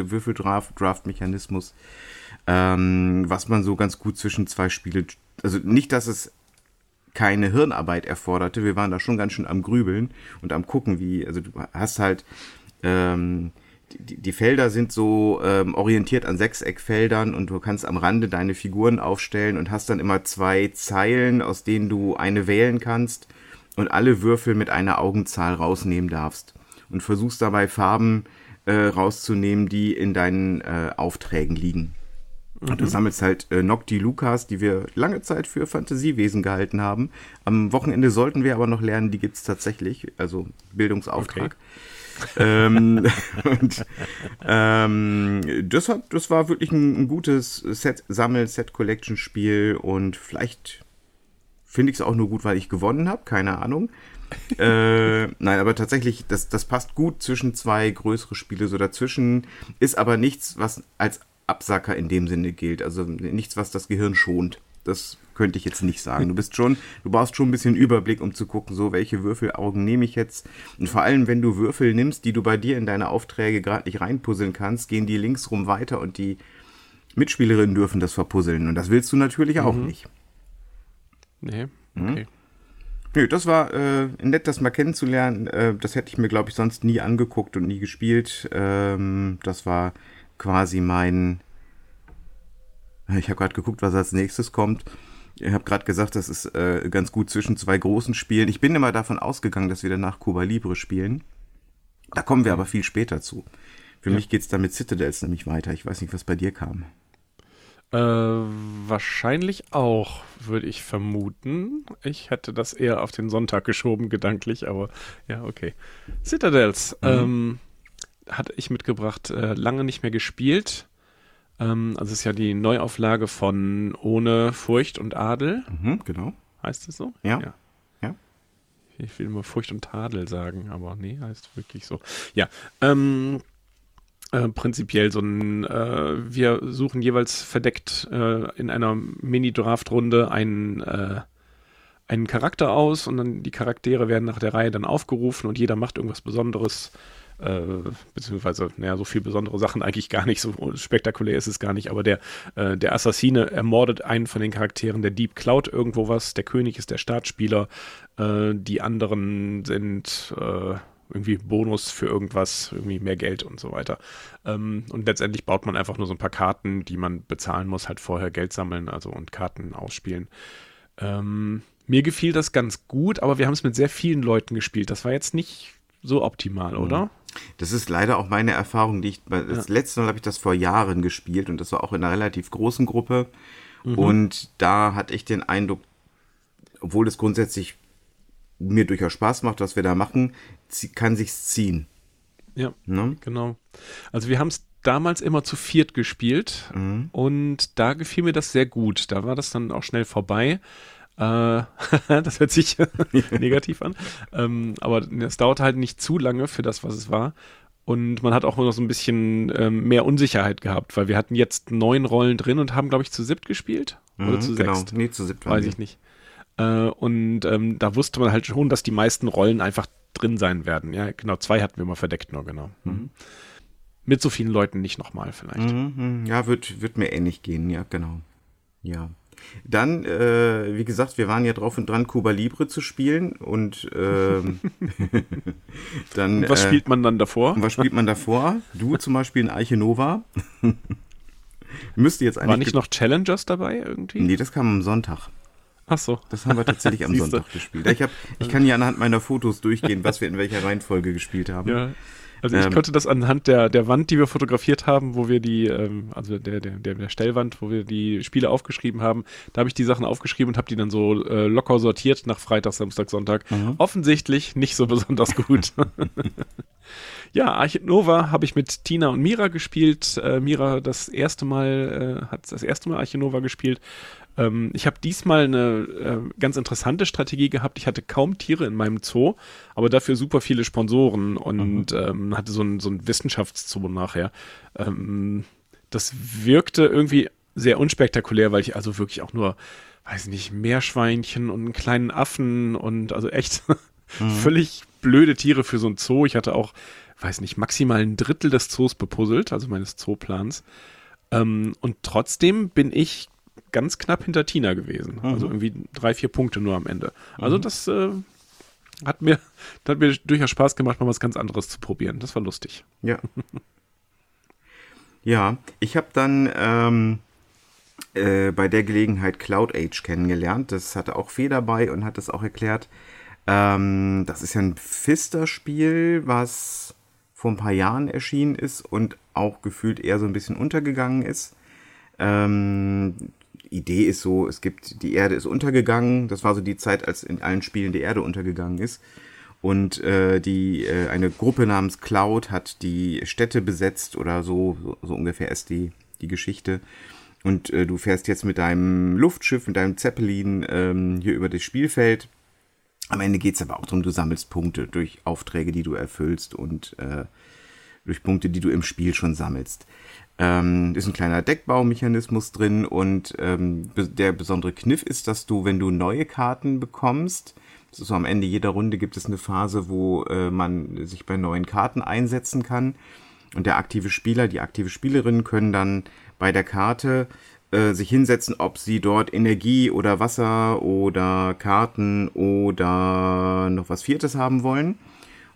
keine Hirnarbeit erforderte. Wir waren da schon ganz schön am Grübeln und am gucken, wie, also du hast halt, ähm, die, die Felder sind so ähm, orientiert an Sechseckfeldern und du kannst am Rande deine Figuren aufstellen und hast dann immer zwei Zeilen, aus denen du eine wählen kannst und alle Würfel mit einer Augenzahl rausnehmen darfst und versuchst dabei Farben äh, rauszunehmen, die in deinen äh, Aufträgen liegen. Und du sammelst halt äh, Nocti Lukas, die wir lange Zeit für Fantasiewesen gehalten haben. Am Wochenende sollten wir aber noch lernen, die gibt's tatsächlich, also Bildungsauftrag. Ähm, und, ähm, das, hat, das war wirklich ein, ein gutes Set, Sammel-Set-Collection-Spiel und vielleicht finde ich es auch nur gut, weil ich gewonnen habe, keine Ahnung. äh, nein, aber tatsächlich, das, das passt gut zwischen zwei größere Spiele. So dazwischen ist aber nichts, was als Absacker in dem Sinne gilt. Also nichts, was das Gehirn schont. Das könnte ich jetzt nicht sagen. Du bist schon, du brauchst schon ein bisschen Überblick, um zu gucken, so welche Würfelaugen nehme ich jetzt. Und vor allem, wenn du Würfel nimmst, die du bei dir in deine Aufträge gerade nicht reinpuzzeln kannst, gehen die links rum weiter und die Mitspielerinnen dürfen das verpuzzeln. Und das willst du natürlich auch nicht. Nee, okay. Nö, das war äh, nett, das mal kennenzulernen. Äh, das hätte ich mir, glaube ich, sonst nie angeguckt und nie gespielt. Ähm, das war quasi mein. Ich habe gerade geguckt, was als nächstes kommt. Ich habe gerade gesagt, das ist äh, ganz gut zwischen zwei großen Spielen. Ich bin immer davon ausgegangen, dass wir danach Cuba Libre spielen. Da kommen wir aber viel später zu. Für Ja. mich geht's dann mit Citadels nämlich weiter. Ich weiß nicht, was bei dir kam. Äh, wahrscheinlich auch, würde ich vermuten. Ich hätte das eher auf den Sonntag geschoben, gedanklich, aber ja, okay. Citadels ähm, hatte ich mitgebracht, äh, lange nicht mehr gespielt. Ähm, also es ist ja die Neuauflage von Ohne Furcht und Adel, Mhm, genau. heißt es so? Ja. ja. Ja. Ich will immer Furcht und Tadel sagen, aber nee, heißt wirklich so. Ja, ähm, äh, prinzipiell so ein, äh, wir suchen jeweils verdeckt äh, in einer Mini-Draft-Runde einen, äh, einen Charakter aus und dann die Charaktere werden nach der Reihe dann aufgerufen und jeder macht irgendwas Besonderes. Äh, beziehungsweise, naja, so viel besondere Sachen eigentlich gar nicht, so spektakulär ist es gar nicht, aber der, äh, der Assassine ermordet einen von den Charakteren, der Dieb klaut irgendwo was, der König ist der Startspieler, äh, die anderen sind äh, irgendwie Bonus für irgendwas, irgendwie mehr Geld und so weiter. Ähm, und letztendlich baut man einfach nur so ein paar Karten, die man bezahlen muss, halt vorher Geld sammeln, also und Karten ausspielen. Ähm, mir gefiel das ganz gut, aber wir haben es mit sehr vielen Leuten gespielt. Das war jetzt nicht so optimal, oder? Das ist leider auch meine Erfahrung, die ich, das letzte Mal habe ich das vor Jahren gespielt und das war auch in einer relativ großen Gruppe. Und da hatte ich den Eindruck, obwohl es grundsätzlich mir durchaus Spaß macht, was wir da machen, kann sich's ziehen. Ja, Ne? genau. Also wir haben es damals immer zu viert gespielt und da gefiel mir das sehr gut. Da war das dann auch schnell vorbei. Äh, das hört sich negativ an. Ähm, aber es dauerte halt nicht zu lange für das, was es war. Und man hat auch noch so ein bisschen ähm, mehr Unsicherheit gehabt, weil wir hatten jetzt neun Rollen drin und haben, glaube ich, zu siebt gespielt. Oder Mhm, zu genau. sechst. Nee, zu siebt Weiß ich nicht. Äh, und ähm, da wusste man halt schon, dass die meisten Rollen einfach drin sein werden. Ja, genau, zwei hatten wir mal verdeckt nur, genau. Mhm. Mit so vielen Leuten nicht nochmal vielleicht. Mhm, Ja, wird, wird mir ähnlich gehen, ja, genau. Ja. Dann, äh, wie gesagt, wir waren ja drauf und dran, Cuba Libre zu spielen und ähm, dann. Und was äh, spielt man dann davor? was spielt man davor? Du zum Beispiel in Eiche Nova. Müsste jetzt eigentlich. War nicht noch Challengers dabei irgendwie? Nee, das kam am Sonntag. Ach so. Das haben wir tatsächlich am. Sonntag gespielt. Ich, hab, ich kann hier anhand meiner Fotos durchgehen, was wir in welcher Reihenfolge gespielt haben. Ja. Also ich Ähm. konnte das anhand der, der Wand, die wir fotografiert haben, wo wir die, ähm, also der, der, der, Stellwand, wo wir die Spiele aufgeschrieben haben, da habe ich die Sachen aufgeschrieben und habe die dann so äh, locker sortiert nach Freitag, Samstag, Sonntag. Offensichtlich nicht so besonders gut. ja, Archit Nova habe ich mit Tina und Mira gespielt. Äh, Mira das erste Mal, äh, hat das erste Mal Archit Nova gespielt. Ähm, ich habe diesmal eine äh, ganz interessante Strategie gehabt. Ich hatte kaum Tiere in meinem Zoo, aber dafür super viele Sponsoren und ähm, hatte so ein, so ein Wissenschaftszoo nachher. Ähm, das wirkte irgendwie sehr unspektakulär, weil ich also wirklich auch nur, weiß nicht, Meerschweinchen und einen kleinen Affen und also echt völlig blöde Tiere für so ein Zoo. Ich hatte auch, weiß nicht, maximal ein Drittel des Zoos bepuzzelt, also meines Zooplans. Ähm, und trotzdem bin ich ganz knapp hinter Tina gewesen. Also irgendwie drei, vier Punkte nur am Ende. Also das äh, hat mir, das hat mir durchaus Spaß gemacht, mal was ganz anderes zu probieren. Das war lustig. Ja. ja, ich habe dann ähm, äh, bei der Gelegenheit Cloud Age kennengelernt. Das hatte auch Fee dabei und hat das auch erklärt. Ähm, das ist ja ein Pfister-Spiel, was vor ein paar Jahren erschienen ist und auch gefühlt eher so ein bisschen untergegangen ist. Ähm, Idee ist so, es gibt, die Erde ist untergegangen. Das war so die Zeit, als in allen Spielen die Erde untergegangen ist. Und äh, die äh, eine Gruppe namens Cloud hat die Städte besetzt oder so, so, so ungefähr ist die, die Geschichte. Und äh, du fährst jetzt mit deinem Luftschiff, mit deinem Zeppelin ähm, hier über das Spielfeld. Am Ende geht's aber auch darum, du sammelst Punkte durch Aufträge, die du erfüllst und äh, durch Punkte, die du im Spiel schon sammelst. Ähm, ist ein kleiner Deckbaumechanismus drin und ähm, der besondere Kniff ist, dass du, wenn du neue Karten bekommst, so am Ende jeder Runde gibt es eine Phase, wo äh, man sich bei neuen Karten einsetzen kann. Und der aktive Spieler, die aktive Spielerin können dann bei der Karte äh, sich hinsetzen, ob sie dort Energie oder Wasser oder Karten oder noch was Viertes haben wollen.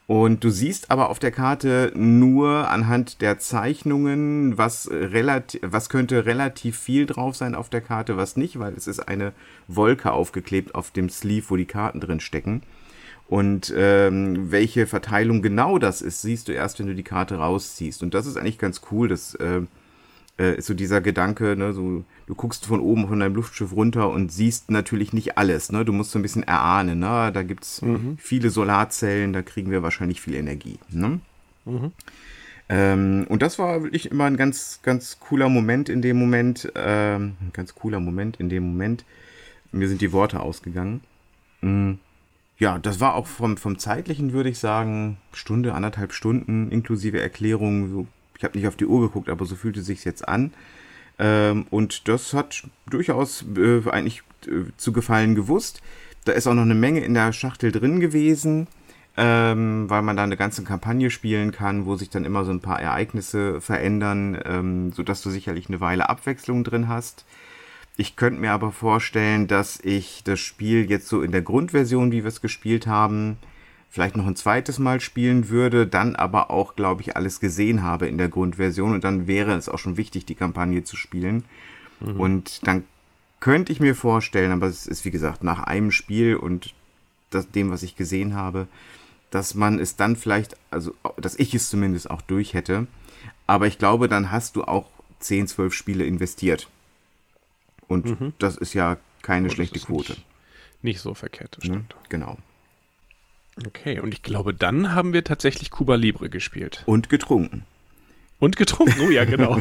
Und du siehst aber auf der Karte nur anhand der Zeichnungen, was relativ, was könnte relativ viel drauf sein auf der Karte, was nicht, weil es ist eine Wolke aufgeklebt auf dem Sleeve, wo die Karten drin stecken. Und ähm, welche Verteilung genau das ist, siehst du erst, wenn du die Karte rausziehst. Und das ist eigentlich ganz cool. Das äh, äh, ist so dieser Gedanke, ne, so, du guckst von oben von deinem Luftschiff runter und siehst natürlich nicht alles. Ne? Du musst so ein bisschen erahnen. Ne? Da gibt's viele Solarzellen, da kriegen wir wahrscheinlich viel Energie. Ne? Ähm, und das war wirklich immer ein ganz, ganz cooler Moment in dem Moment. Ähm, ein ganz cooler Moment in dem Moment. Mir sind die Worte ausgegangen. Mm. Ja, das war auch vom, vom zeitlichen, würde ich sagen, Stunde, anderthalb Stunden, inklusive Erklärung. So, ich habe nicht auf die Uhr geguckt, aber so fühlte es sich jetzt an. Ähm, und das hat durchaus äh, eigentlich äh, zu gefallen gewusst. Da ist auch noch eine Menge in der Schachtel drin gewesen, ähm, weil man da eine ganze Kampagne spielen kann, wo sich dann immer so ein paar Ereignisse verändern, ähm, sodass du sicherlich eine Weile Abwechslung drin hast. Ich könnte mir aber vorstellen, dass ich das Spiel jetzt so in der Grundversion, wie wir es gespielt haben, vielleicht noch ein zweites Mal spielen würde, dann aber auch, glaube ich, alles gesehen habe in der Grundversion und dann wäre es auch schon wichtig, die Kampagne zu spielen. Und dann könnte ich mir vorstellen, aber es ist wie gesagt nach einem Spiel und das, dem, was ich gesehen habe, dass man es dann vielleicht, also dass ich es zumindest auch durch hätte. Aber ich glaube, dann hast du auch 10, 12 Spiele investiert. Und das ist ja keine das schlechte Quote. Nicht, nicht so verkehrt, das Ne? stimmt. Genau. Okay, und ich glaube, dann haben wir tatsächlich Cuba Libre gespielt. Und getrunken. Und getrunken, oh ja, genau.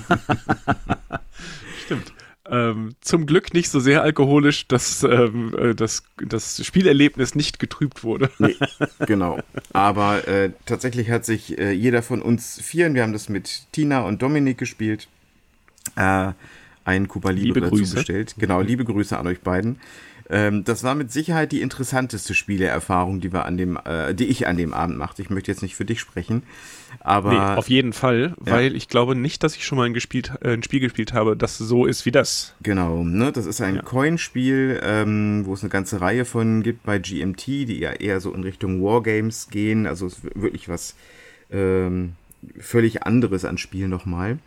Stimmt. Ähm, zum Glück nicht so sehr alkoholisch, dass ähm, äh, das, das Spielerlebnis nicht getrübt wurde. Nee, genau. Aber äh, tatsächlich hat sich äh, jeder von uns vieren, wir haben das mit Tina und Dominik gespielt, äh, ein Cuba Libre Liebe dazu Grüße. bestellt. Genau, liebe Grüße an euch beiden. Ähm, das war mit Sicherheit die interessanteste Spielerfahrung, die wir an dem, äh, die ich an dem Abend machte. Ich möchte jetzt nicht für dich sprechen, aber Nee, auf jeden Fall, Ja. weil ich glaube nicht, dass ich schon mal ein, gespielt, äh, ein Spiel gespielt habe, das so ist wie das. Genau, ne? Das ist ein Ja. Coinspiel, ähm, wo es eine ganze Reihe von gibt bei GMT, die ja eher so in Richtung Wargames gehen. Also es ist wirklich was ähm, völlig anderes an Spiel nochmal.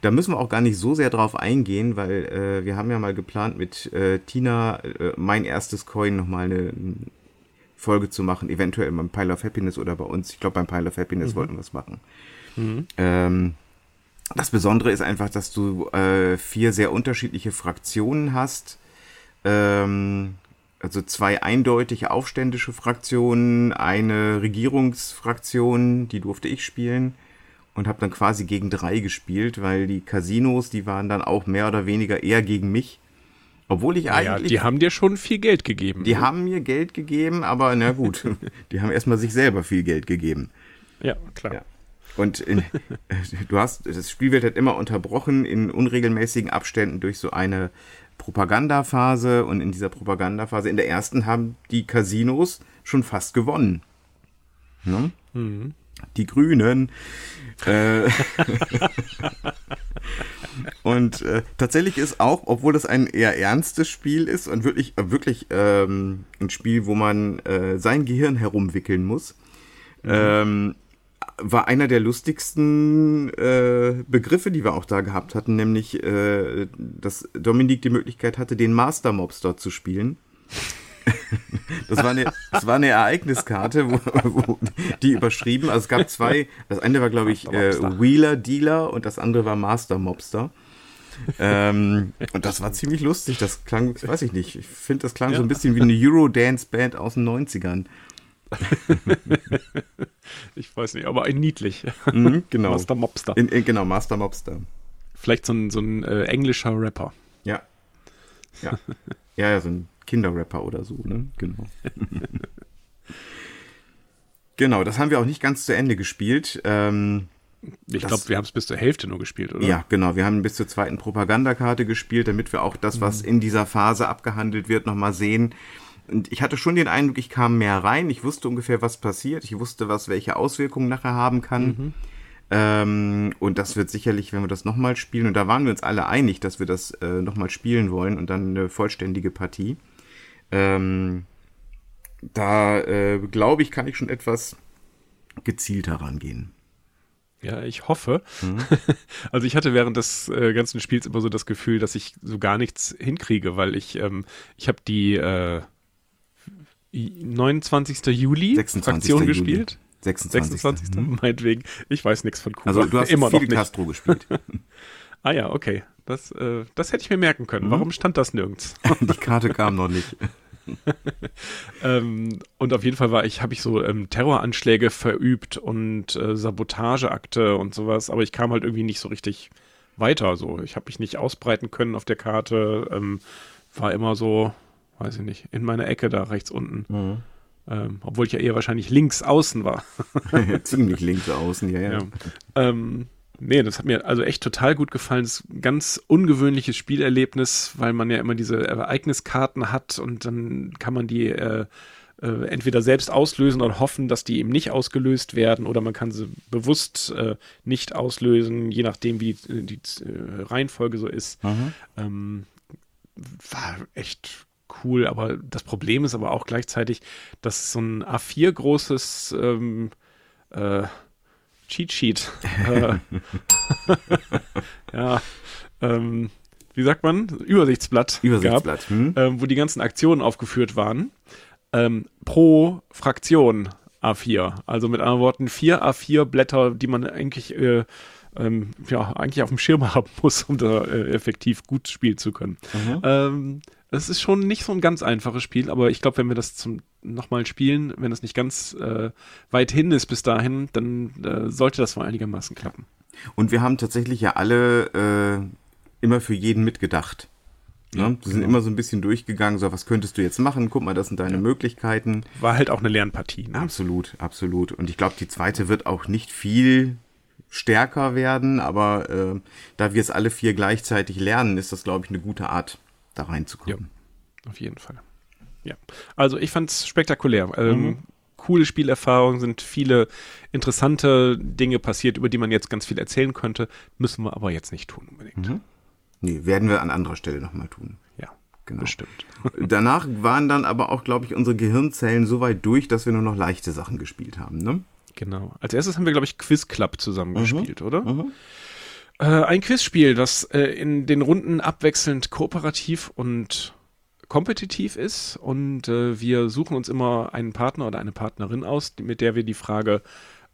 Da müssen wir auch gar nicht so sehr drauf eingehen, weil äh, wir haben ja mal geplant mit äh, Tina äh, mein erstes Coin nochmal eine Folge zu machen, eventuell beim Pile of Happiness oder bei uns. Ich glaube, beim Pile of Happiness wollten wir es machen. Ähm, das Besondere ist einfach, dass du äh, vier sehr unterschiedliche Fraktionen hast. Ähm, also zwei eindeutig aufständische Fraktionen, eine Regierungsfraktion, die durfte ich spielen und habe dann quasi gegen drei gespielt, weil die Casinos, die waren dann auch mehr oder weniger eher gegen mich. Obwohl ich Ja, eigentlich die haben dir schon viel Geld gegeben. die haben mir Geld gegeben, aber na gut, die haben erstmal sich selber viel Geld gegeben. ja, klar. Ja. Und in, du hast, das Spiel wird halt immer unterbrochen in unregelmäßigen Abständen durch so eine Propagandaphase und in dieser Propagandaphase, in der ersten haben die Casinos schon fast gewonnen. Ne? Die Grünen. Äh, und äh, tatsächlich ist auch, obwohl das ein eher ernstes Spiel ist und wirklich, äh, wirklich ähm, ein Spiel, wo man äh, sein Gehirn herumwickeln muss, mhm. ähm, war einer der lustigsten äh, Begriffe, die wir auch da gehabt hatten, nämlich, äh, dass Dominik die Möglichkeit hatte, den Master Mobster zu spielen. Das war eine, das war eine Ereigniskarte, wo, wo die überschrieben. Also es gab zwei. Das eine war, glaube ich, äh, Wheeler Dealer und das andere war Master Mobster. ähm, und das war ziemlich lustig. Das klang, weiß ich nicht. Ich finde, das klang ja. so ein bisschen wie eine Eurodance-Band aus den 90ern. ich weiß nicht, aber ein niedlich. Mhm, genau. Master Mobster. In, in, genau, Master Mobster. Vielleicht so ein, so ein äh, englischer Rapper. Ja. Ja. ja, ja, so ein Kinderrapper oder so, ne? Genau. genau, das haben wir auch nicht ganz zu Ende gespielt. Ähm, ich glaube, wir haben es bis zur Hälfte nur gespielt, oder? Ja, genau. Wir haben bis zur zweiten Propagandakarte gespielt, damit wir auch das, was mhm. in dieser Phase abgehandelt wird, nochmal sehen. Und ich hatte schon den Eindruck, ich kam mehr rein. Ich wusste ungefähr, was passiert. Ich wusste, was welche Auswirkungen nachher haben kann. Mhm. Ähm, und das wird sicherlich, wenn wir das nochmal spielen, und da waren wir uns alle einig, dass wir das äh, nochmal spielen wollen und dann eine vollständige Partie. Ähm, da äh, glaube ich, kann ich schon etwas gezielter rangehen. Ja, ich hoffe. Mhm. Also ich hatte während des äh, ganzen Spiels immer so das Gefühl, dass ich so gar nichts hinkriege, weil ich ähm, ich habe die äh, 29. Juli 26. Fraktion Juli. gespielt. 26. 26. Mhm. Meinetwegen. Ich weiß nichts von Kuba. Also du hast immer noch nicht. Castro gespielt. ah ja, okay. Das, äh, das hätte ich mir merken können. Mhm. Warum stand das nirgends? Die Karte kam noch nicht. ähm, und auf jeden Fall war ich, habe ich so ähm, Terroranschläge verübt und äh, Sabotageakte und sowas, aber ich kam halt irgendwie nicht so richtig weiter. So, ich habe mich nicht ausbreiten können auf der Karte. Ähm, war immer so, weiß ich nicht, in meiner Ecke da rechts unten. Mhm. Ähm, obwohl ich ja eher wahrscheinlich links außen war. Ziemlich links außen, ja, ja. ja. Ähm, nee, das hat mir also echt total gut gefallen. Das ist ein ganz ungewöhnliches Spielerlebnis, weil man ja immer diese Ereigniskarten hat und dann kann man die äh, äh, entweder selbst auslösen und hoffen, dass die eben nicht ausgelöst werden oder man kann sie bewusst äh, nicht auslösen, je nachdem, wie die, die äh, Reihenfolge so ist. Mhm. Ähm, war echt cool, aber das Problem ist aber auch gleichzeitig, dass so ein A4 großes ähm, äh, Cheat Sheet. Äh, ja, ähm, wie sagt man? Übersichtsblatt. Übersichtsblatt. Gab, hm? ähm, wo die ganzen Aktionen aufgeführt waren. Ähm, pro Fraktion A4. Also mit anderen Worten vier A4 Blätter, die man eigentlich äh, ähm, ja, eigentlich auf dem Schirm haben muss, um da äh, effektiv gut spielen zu können. Mhm. Ähm, es ist schon nicht so ein ganz einfaches Spiel, aber ich glaube, wenn wir das zum nochmal spielen, wenn es nicht ganz äh, weit hin ist bis dahin, dann äh, sollte das wohl einigermaßen klappen. Und wir haben tatsächlich ja alle äh, immer für jeden mitgedacht. Ne? Ja, wir sind genau. immer so ein bisschen durchgegangen, so was könntest du jetzt machen? Guck mal, das sind deine ja. Möglichkeiten. War halt auch eine Lernpartie. Ne? Absolut, absolut. Und ich glaube, die zweite wird auch nicht viel stärker werden, aber äh, da wir es alle vier gleichzeitig lernen, ist das, glaube ich, eine gute Art, da reinzukommen. Ja, auf jeden Fall. Ja, also ich fand es spektakulär. Ähm, mhm. Coole Spielerfahrungen, sind viele interessante Dinge passiert, über die man jetzt ganz viel erzählen könnte, müssen wir aber jetzt nicht tun unbedingt. Mhm. Nee, werden wir an anderer Stelle nochmal tun. Ja, genau. bestimmt. Danach waren dann aber auch, glaube ich, unsere Gehirnzellen so weit durch, dass wir nur noch leichte Sachen gespielt haben, ne? Genau. Als erstes haben wir, glaube ich, Quiz Club zusammen mhm. gespielt, oder? Mhm. Äh, ein Quizspiel, das äh, in den Runden abwechselnd kooperativ und kompetitiv ist und äh, wir suchen uns immer einen Partner oder eine Partnerin aus, mit der wir die Frage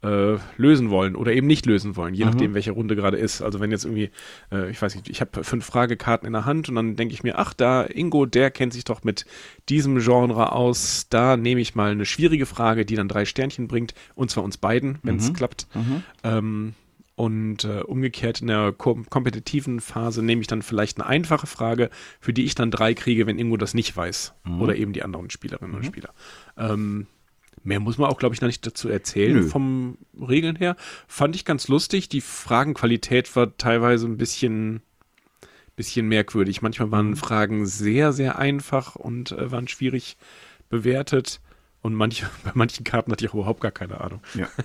äh, lösen wollen oder eben nicht lösen wollen, je mhm. nachdem, welche Runde gerade ist. Also wenn jetzt irgendwie, äh, ich weiß nicht, ich habe fünf Fragekarten in der Hand und dann denke ich mir, ach, da Ingo, der kennt sich doch mit diesem Genre aus, da nehme ich mal eine schwierige Frage, die dann drei Sternchen bringt, und zwar uns beiden, wenn es mhm. klappt. Mhm. Ähm, und äh, umgekehrt in der kom kompetitiven Phase nehme ich dann vielleicht eine einfache Frage, für die ich dann drei kriege, wenn Ingo das nicht weiß. Mhm. Oder eben die anderen Spielerinnen und mhm. Spieler. Ähm, Mehr muss man auch, glaube ich, noch nicht dazu erzählen, Nö. vom Regeln her. Fand ich ganz lustig. Die Fragenqualität war teilweise ein bisschen, bisschen merkwürdig. Manchmal waren mhm. Fragen sehr, sehr einfach und äh, waren schwierig bewertet. Und manche, bei manchen Karten hatte ich auch überhaupt gar keine Ahnung. Ja.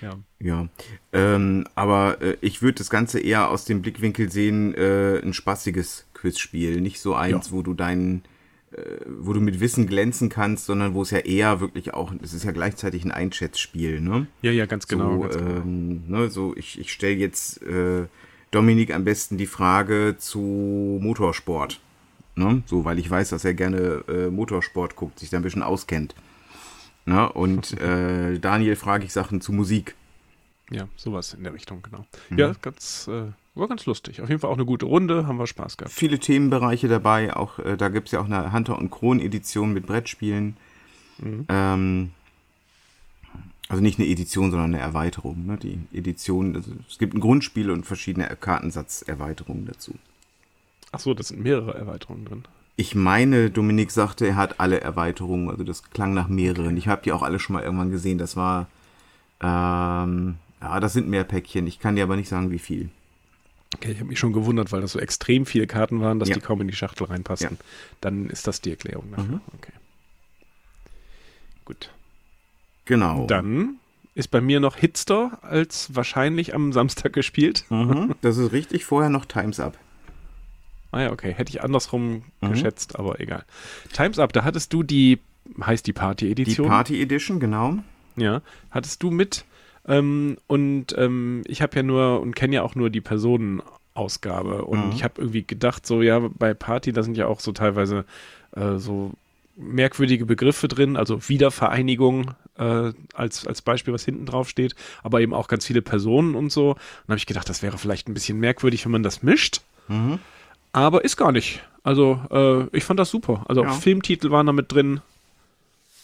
Ja. Ja, ähm, aber äh, ich würde das Ganze eher aus dem Blickwinkel sehen, äh, ein spaßiges Quizspiel, nicht so eins, Ja. wo du deinen, äh, wo du mit Wissen glänzen kannst, sondern wo es ja eher wirklich auch, es ist ja gleichzeitig ein Einschätzspiel, ne? Ja, ja, ganz genau. so, ganz genau. ähm, ne, so ich, ich stelle jetzt äh, Dominik am besten die Frage zu Motorsport. Ne? So, weil ich weiß, dass er gerne äh, Motorsport guckt, sich da ein bisschen auskennt. Ne? Und äh, Daniel frage ich Sachen zu Musik. Ja, sowas in der Richtung, genau. Mhm. Ja, ganz, äh, war ganz lustig. Auf jeden Fall auch eine gute Runde, haben wir Spaß gehabt. Viele Themenbereiche dabei, auch äh, da gibt es ja auch eine Hunter- und Kron-Edition mit Brettspielen. Ähm, also nicht eine Edition, sondern eine Erweiterung. Ne? Die Edition, also es gibt ein Grundspiel und verschiedene Kartensatzerweiterungen dazu. Ach so, das sind mehrere Erweiterungen drin. Ich meine, Dominik sagte, er hat alle Erweiterungen, also das klang nach mehreren. Ich habe die auch alle schon mal irgendwann gesehen. Das war, ähm, ja, das sind mehr Päckchen. Ich kann dir aber nicht sagen, wie viel. Okay, ich habe mich schon gewundert, weil das so extrem viele Karten waren, dass Ja. die kaum in die Schachtel reinpassen. Ja. Dann ist das die Erklärung dafür. Mhm. Okay. Gut. Genau. Dann ist bei mir noch Hitster als wahrscheinlich am Samstag gespielt. Mhm, das ist richtig. Vorher noch Times Up. Ah ja, okay. Hätte ich andersrum Mhm. geschätzt, aber egal. Times Up, da hattest du die, heißt die Die Party-Edition? Party Edition, genau. Ja, hattest du mit. Ähm, und ähm, ich habe ja nur und kenne ja auch nur die Personenausgabe. Und Mhm. ich habe irgendwie gedacht, so ja, bei Party, da sind ja auch so teilweise äh, so merkwürdige Begriffe drin, also Wiedervereinigung äh, als, als Beispiel, was hinten drauf steht, aber eben auch ganz viele Personen und so. Und da habe ich gedacht, das wäre vielleicht ein bisschen merkwürdig, wenn man das mischt. Mhm. Aber ist gar nicht. Also, äh, ich fand das super. Also, Ja. Filmtitel waren da mit drin.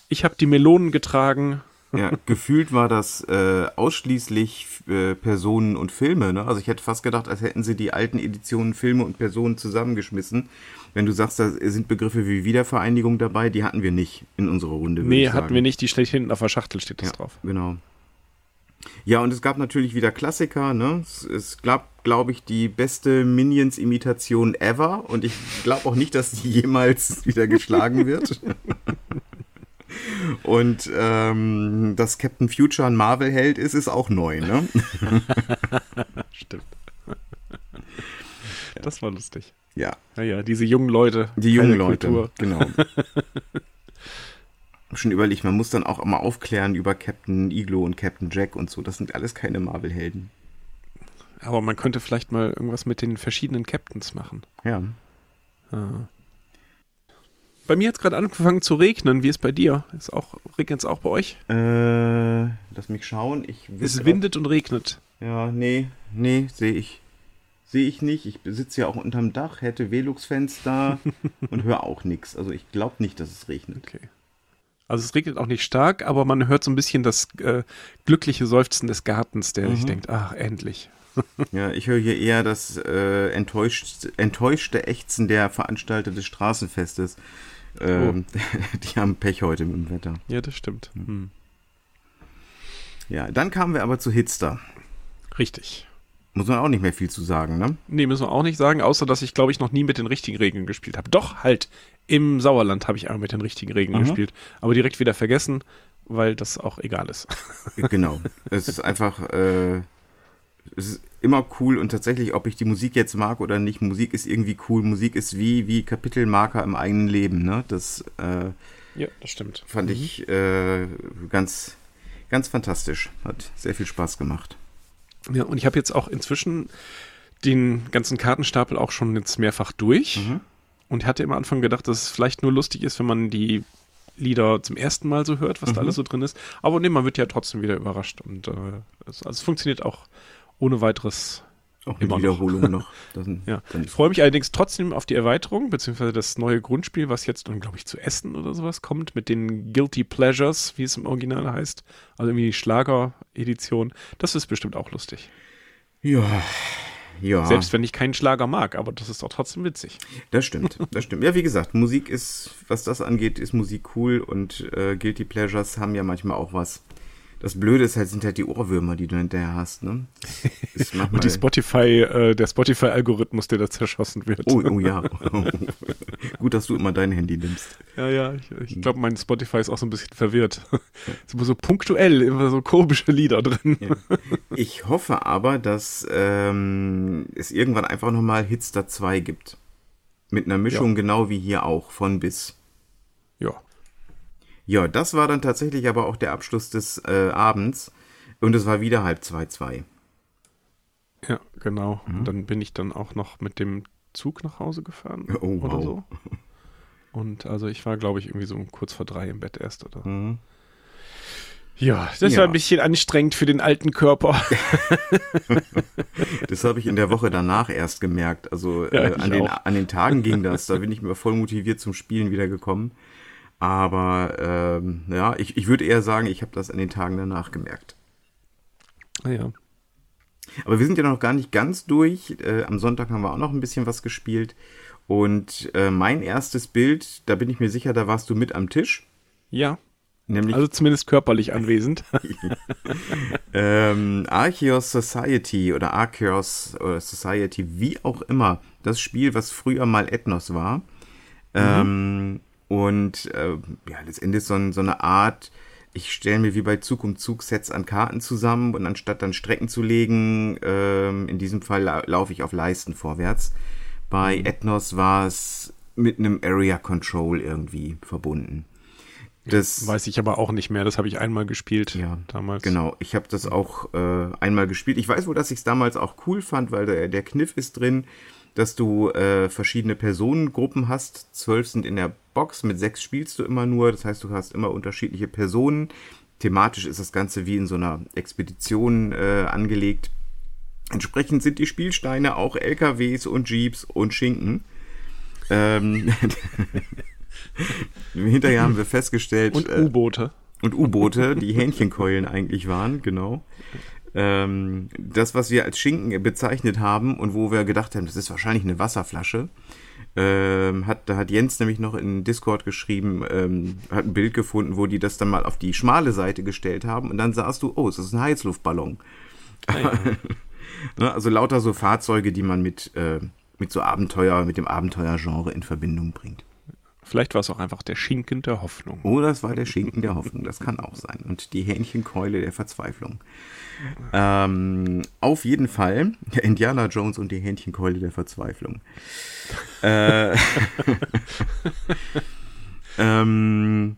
Ich habe die Melonen getragen. Ja, gefühlt war das äh, ausschließlich äh, Personen und Filme. Ne? Also ich hätte fast gedacht, als hätten sie die alten Editionen Filme und Personen zusammengeschmissen. Wenn du sagst, da sind Begriffe wie Wiedervereinigung dabei, die hatten wir nicht in unserer Runde. Nee, ich hatten sagen. wir nicht. Die steht hinten auf der Schachtel, steht das Ja, drauf. genau. Ja, und es gab natürlich wieder Klassiker. Ne? Es, es gab, glaube ich, die beste Minions-Imitation ever. Und ich glaube auch nicht, dass die jemals wieder geschlagen wird. Und ähm, dass Captain Future ein Marvel-Held ist, ist auch neu. Ne? Stimmt. Das war lustig. Ja, Naja, diese jungen Leute. die jungen Leute. Kultur. Genau. Schon überlegt, man muss dann auch immer aufklären über Captain Iglo und Captain Jack und so. Das sind alles keine Marvel-Helden. Aber man könnte vielleicht mal irgendwas mit den verschiedenen Captains machen. Ja. Ah. Bei mir hat es gerade angefangen zu regnen. Wie ist bei dir? Ist auch, regnet es auch bei euch? Äh, lass mich schauen. Ich Es windet und regnet. Ja, nee, nee, sehe ich. Sehe ich nicht. Ich sitze ja auch unterm Dach, hätte Velux-Fenster und höre auch nichts. Also ich glaube nicht, dass es regnet. Okay. Also es regnet auch nicht stark, aber man hört so ein bisschen das äh, glückliche Seufzen des Gartens, der sich Mhm. denkt, ach, endlich. Ja, ich höre hier eher das äh, enttäuscht, enttäuschte Ächzen der Veranstalter des Straßenfestes. Ähm, Die haben Pech heute mit dem Wetter. Ja, das stimmt. Hm. Ja, dann kamen wir aber zu Hitster. Richtig. Muss man auch nicht mehr viel zu sagen, ne? Nee, müssen wir auch nicht sagen, außer dass ich, glaube ich, noch nie mit den richtigen Regeln gespielt habe. Doch, halt. Im Sauerland habe ich einmal mit den richtigen Regeln Mhm. gespielt. Aber direkt wieder vergessen, weil das auch egal ist. Genau. es ist einfach, äh, es ist immer cool und tatsächlich, ob ich die Musik jetzt mag oder nicht, Musik ist irgendwie cool. Musik ist wie, wie Kapitelmarker im eigenen Leben, ne? Das äh, Ja, das stimmt. fand ich äh, ganz, ganz fantastisch. Hat sehr viel Spaß gemacht. Ja, und ich habe jetzt auch inzwischen den ganzen Kartenstapel auch schon jetzt mehrfach durch. Mhm. Und hatte am Anfang gedacht, dass es vielleicht nur lustig ist, wenn man die Lieder zum ersten Mal so hört, was da Mhm. alles so drin ist. Aber nee, man wird ja trotzdem wieder überrascht. Und äh, es, also es funktioniert auch ohne weiteres. Auch noch. Wiederholung noch. Das sind, Ja. dann, Ich freue mich allerdings trotzdem auf die Erweiterung, beziehungsweise das neue Grundspiel, was jetzt dann, glaube ich, zu Essen oder sowas kommt, mit den Guilty Pleasures, wie es im Original heißt. Also irgendwie die Schlager-Edition. Das ist bestimmt auch lustig. ja. Ja, Selbst wenn ich keinen Schlager mag, aber das ist doch trotzdem witzig. das stimmt. Das stimmt. Ja, wie gesagt, Musik ist, was das angeht, ist Musik cool und äh, Guilty Pleasures haben ja manchmal auch was. Das Blöde ist halt, sind halt die Ohrwürmer, die du hinterher hast, ne? Und die Spotify, äh, der Spotify-Algorithmus, der da zerschossen wird. Oh, oh ja. Gut, dass du immer dein Handy nimmst. Ja, ja, ich, ich glaube, mein Spotify ist auch so ein bisschen verwirrt. ist immer so punktuell, immer so komische Lieder drin. Ja. Ich hoffe aber, dass ähm, es irgendwann einfach nochmal Hitster 2 gibt. Mit einer Mischung Ja. genau wie hier auch, von bis. Ja. Ja, das war dann tatsächlich aber auch der Abschluss des äh, Abends. Und es war wieder halb zwei, zwei. Ja, genau. Mhm. Und dann bin ich dann auch noch mit dem Zug nach Hause gefahren Oh, oder wow. so. Und also ich war, glaube ich, irgendwie so kurz vor drei im Bett erst, oder? Mhm. Ja, das Ja. war ein bisschen anstrengend für den alten Körper. Das habe ich in der Woche danach erst gemerkt. Also Ja, äh, an, den, an den Tagen ging das. Da bin ich mir voll motiviert zum Spielen wiedergekommen. Aber ähm, ja, ich, ich würde eher sagen, ich habe das an den Tagen danach gemerkt. Naja. Aber wir sind ja noch gar nicht ganz durch. Äh, am Sonntag haben wir auch noch ein bisschen was gespielt. Und äh, mein erstes Bild, da bin ich mir sicher, da warst du mit am Tisch. Ja, Nämlich also zumindest körperlich anwesend. ähm, Arceus Society oder Arceus oder Society, wie auch immer. Das Spiel, was früher mal Ethnos war. Ähm, und äh, ja, letztendlich so, so eine Art, ich stelle mir wie bei Zug um Zug Sets an Karten zusammen und anstatt dann Strecken zu legen, ähm, in diesem Fall la laufe ich auf Leisten vorwärts. Bei Ethnos war es mit einem Area Control irgendwie verbunden. Das Weiß ich aber auch nicht mehr. Das habe ich einmal gespielt ja, damals. Genau, ich habe das auch äh, einmal gespielt. Ich weiß wohl, dass ich es damals auch cool fand, weil der, der Kniff ist drin, dass du äh, verschiedene Personengruppen hast. Zwölf sind in der Box, mit sechs spielst du immer nur. Das heißt, du hast immer unterschiedliche Personen. Thematisch ist das Ganze wie in so einer Expedition äh, angelegt. Entsprechend sind die Spielsteine auch LKWs und Jeeps und Schinken. Ähm, hinterher haben wir festgestellt. Und äh, U-Boote. und U-Boote, die Hähnchenkeulen eigentlich waren, genau. Ähm, das, was wir als Schinken bezeichnet haben und wo wir gedacht haben, das ist wahrscheinlich eine Wasserflasche, ähm, hat, da hat Jens nämlich noch in Discord geschrieben, ähm, hat ein Bild gefunden, wo die das dann mal auf die schmale Seite gestellt haben und dann sahst du, oh, es ist ein Heizluftballon. Ne, also lauter so Fahrzeuge, die man mit, äh, mit so Abenteuer, mit dem Abenteuergenre in Verbindung bringt. Vielleicht war es auch einfach der Schinken der Hoffnung. Oder es war der Schinken der Hoffnung, das kann auch sein. Und die Hähnchenkeule der Verzweiflung. Ähm, auf jeden Fall, Indiana Jones und die Hähnchenkeule der Verzweiflung. äh, ähm,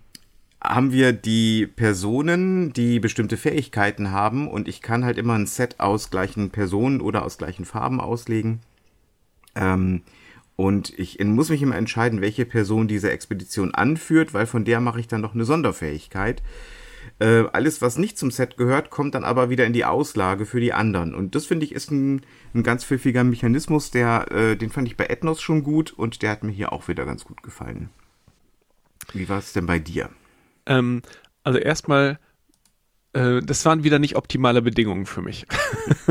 haben wir die Personen, die bestimmte Fähigkeiten haben und ich kann halt immer ein Set aus gleichen Personen oder aus gleichen Farben auslegen. Ähm, und ich muss mich immer entscheiden, welche Person diese Expedition anführt, weil von der mache ich dann noch eine Sonderfähigkeit. Äh, alles, was nicht zum Set gehört, kommt dann aber wieder in die Auslage für die anderen. Und das finde ich ist ein, ein ganz pfiffiger Mechanismus, der, äh, den fand ich bei Ethnos schon gut und der hat mir hier auch wieder ganz gut gefallen. Wie war es denn bei dir? Ähm, also erstmal, äh, das waren wieder nicht optimale Bedingungen für mich.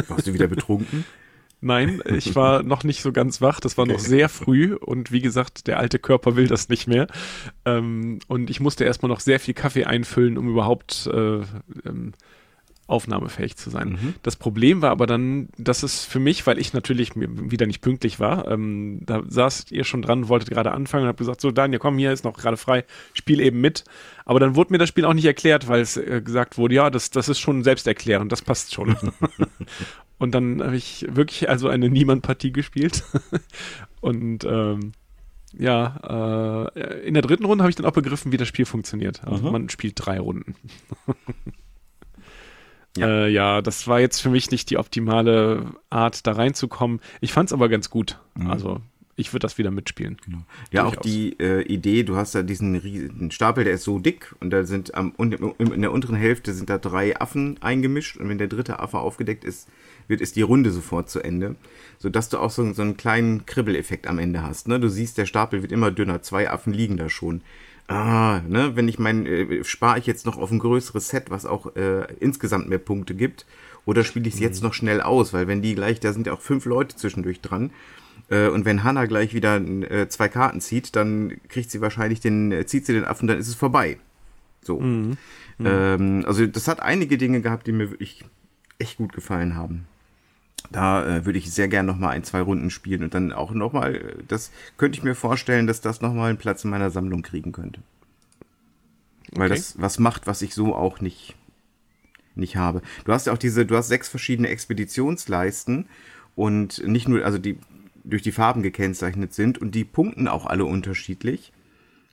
Warst du wieder betrunken? Nein, ich war noch nicht so ganz wach. Das war noch sehr früh und wie gesagt, der alte Körper will das nicht mehr. Ähm, und ich musste erstmal noch sehr viel Kaffee einfüllen, um überhaupt äh, ähm, aufnahmefähig zu sein. Mhm. Das Problem war aber dann, dass es für mich, weil ich natürlich wieder nicht pünktlich war, ähm, da saßt ihr schon dran, wolltet gerade anfangen und habt gesagt, so Daniel, komm, hier ist noch gerade frei, spiel eben mit. Aber dann wurde mir das Spiel auch nicht erklärt, weil es äh, gesagt wurde, ja, das, das ist schon selbsterklärend, das passt schon. und dann habe ich wirklich also eine Niemand-Partie gespielt. und ähm, ja, äh, in der dritten Runde habe ich dann auch begriffen, wie das Spiel funktioniert. Also Mhm. man spielt drei Runden. Ja. ja. Äh, ja, das war jetzt für mich nicht die optimale Art, da reinzukommen. Ich fand es aber ganz gut. Mhm. Also ich würde das wieder mitspielen. Ja, auch Durchaus. die äh, Idee, du hast da diesen riesen Stapel, der ist so dick und da sind am, in der unteren Hälfte sind da drei Affen eingemischt und wenn der dritte Affe aufgedeckt ist, wird ist die Runde sofort zu Ende, sodass du auch so, so einen kleinen Kribbeleffekt am Ende hast. Ne? Du siehst, der Stapel wird immer dünner, zwei Affen liegen da schon. Ah, ne, wenn ich mein, äh, spare ich jetzt noch auf ein größeres Set, was auch äh, insgesamt mehr Punkte gibt, oder spiele ich es jetzt noch schnell aus, weil wenn die gleich, da sind ja auch fünf Leute zwischendurch dran, äh, und wenn Hannah gleich wieder äh, zwei Karten zieht, dann kriegt sie wahrscheinlich den, äh, zieht sie den Affen, dann ist es vorbei. So. Ähm, also das hat einige Dinge gehabt, die mir wirklich echt gut gefallen haben. Da äh, würde ich sehr gern noch mal ein, zwei Runden spielen und dann auch noch mal, das könnte ich mir vorstellen, dass das noch mal einen Platz in meiner Sammlung kriegen könnte. Weil Okay. das was macht, was ich so auch nicht nicht habe. Du hast ja auch diese, du hast sechs verschiedene Expeditionsleisten und nicht nur, also die durch die Farben gekennzeichnet sind und die punkten auch alle unterschiedlich.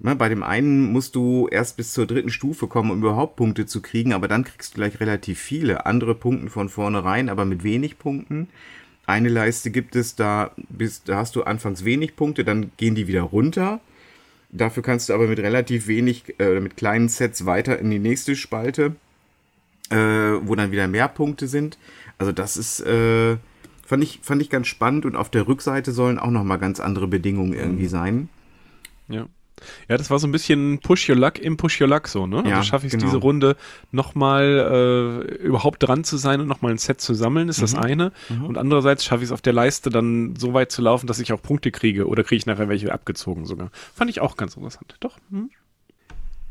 Ne, bei dem einen musst du erst bis zur dritten Stufe kommen, um überhaupt Punkte zu kriegen, aber dann kriegst du gleich relativ viele. Andere punkten von vornherein, aber mit wenig Punkten. Eine Leiste gibt es, da, bist, da hast du anfangs wenig Punkte, dann gehen die wieder runter. Dafür kannst du aber mit relativ wenig, äh, mit kleinen Sets weiter in die nächste Spalte, äh, wo dann wieder mehr Punkte sind. Also das ist, äh, fand ich, fand ich ganz spannend und auf der Rückseite sollen auch nochmal ganz andere Bedingungen irgendwie sein. Ja. Ja, das war so ein bisschen Push Your Luck im Push Your Luck so, ne? Ja, also schaffe ich es genau. diese Runde nochmal äh, überhaupt dran zu sein und nochmal ein Set zu sammeln, ist Mhm. das eine. Und andererseits schaffe ich es auf der Leiste dann so weit zu laufen, dass ich auch Punkte kriege oder kriege ich nachher welche abgezogen sogar. Fand ich auch ganz interessant. Doch. Hm.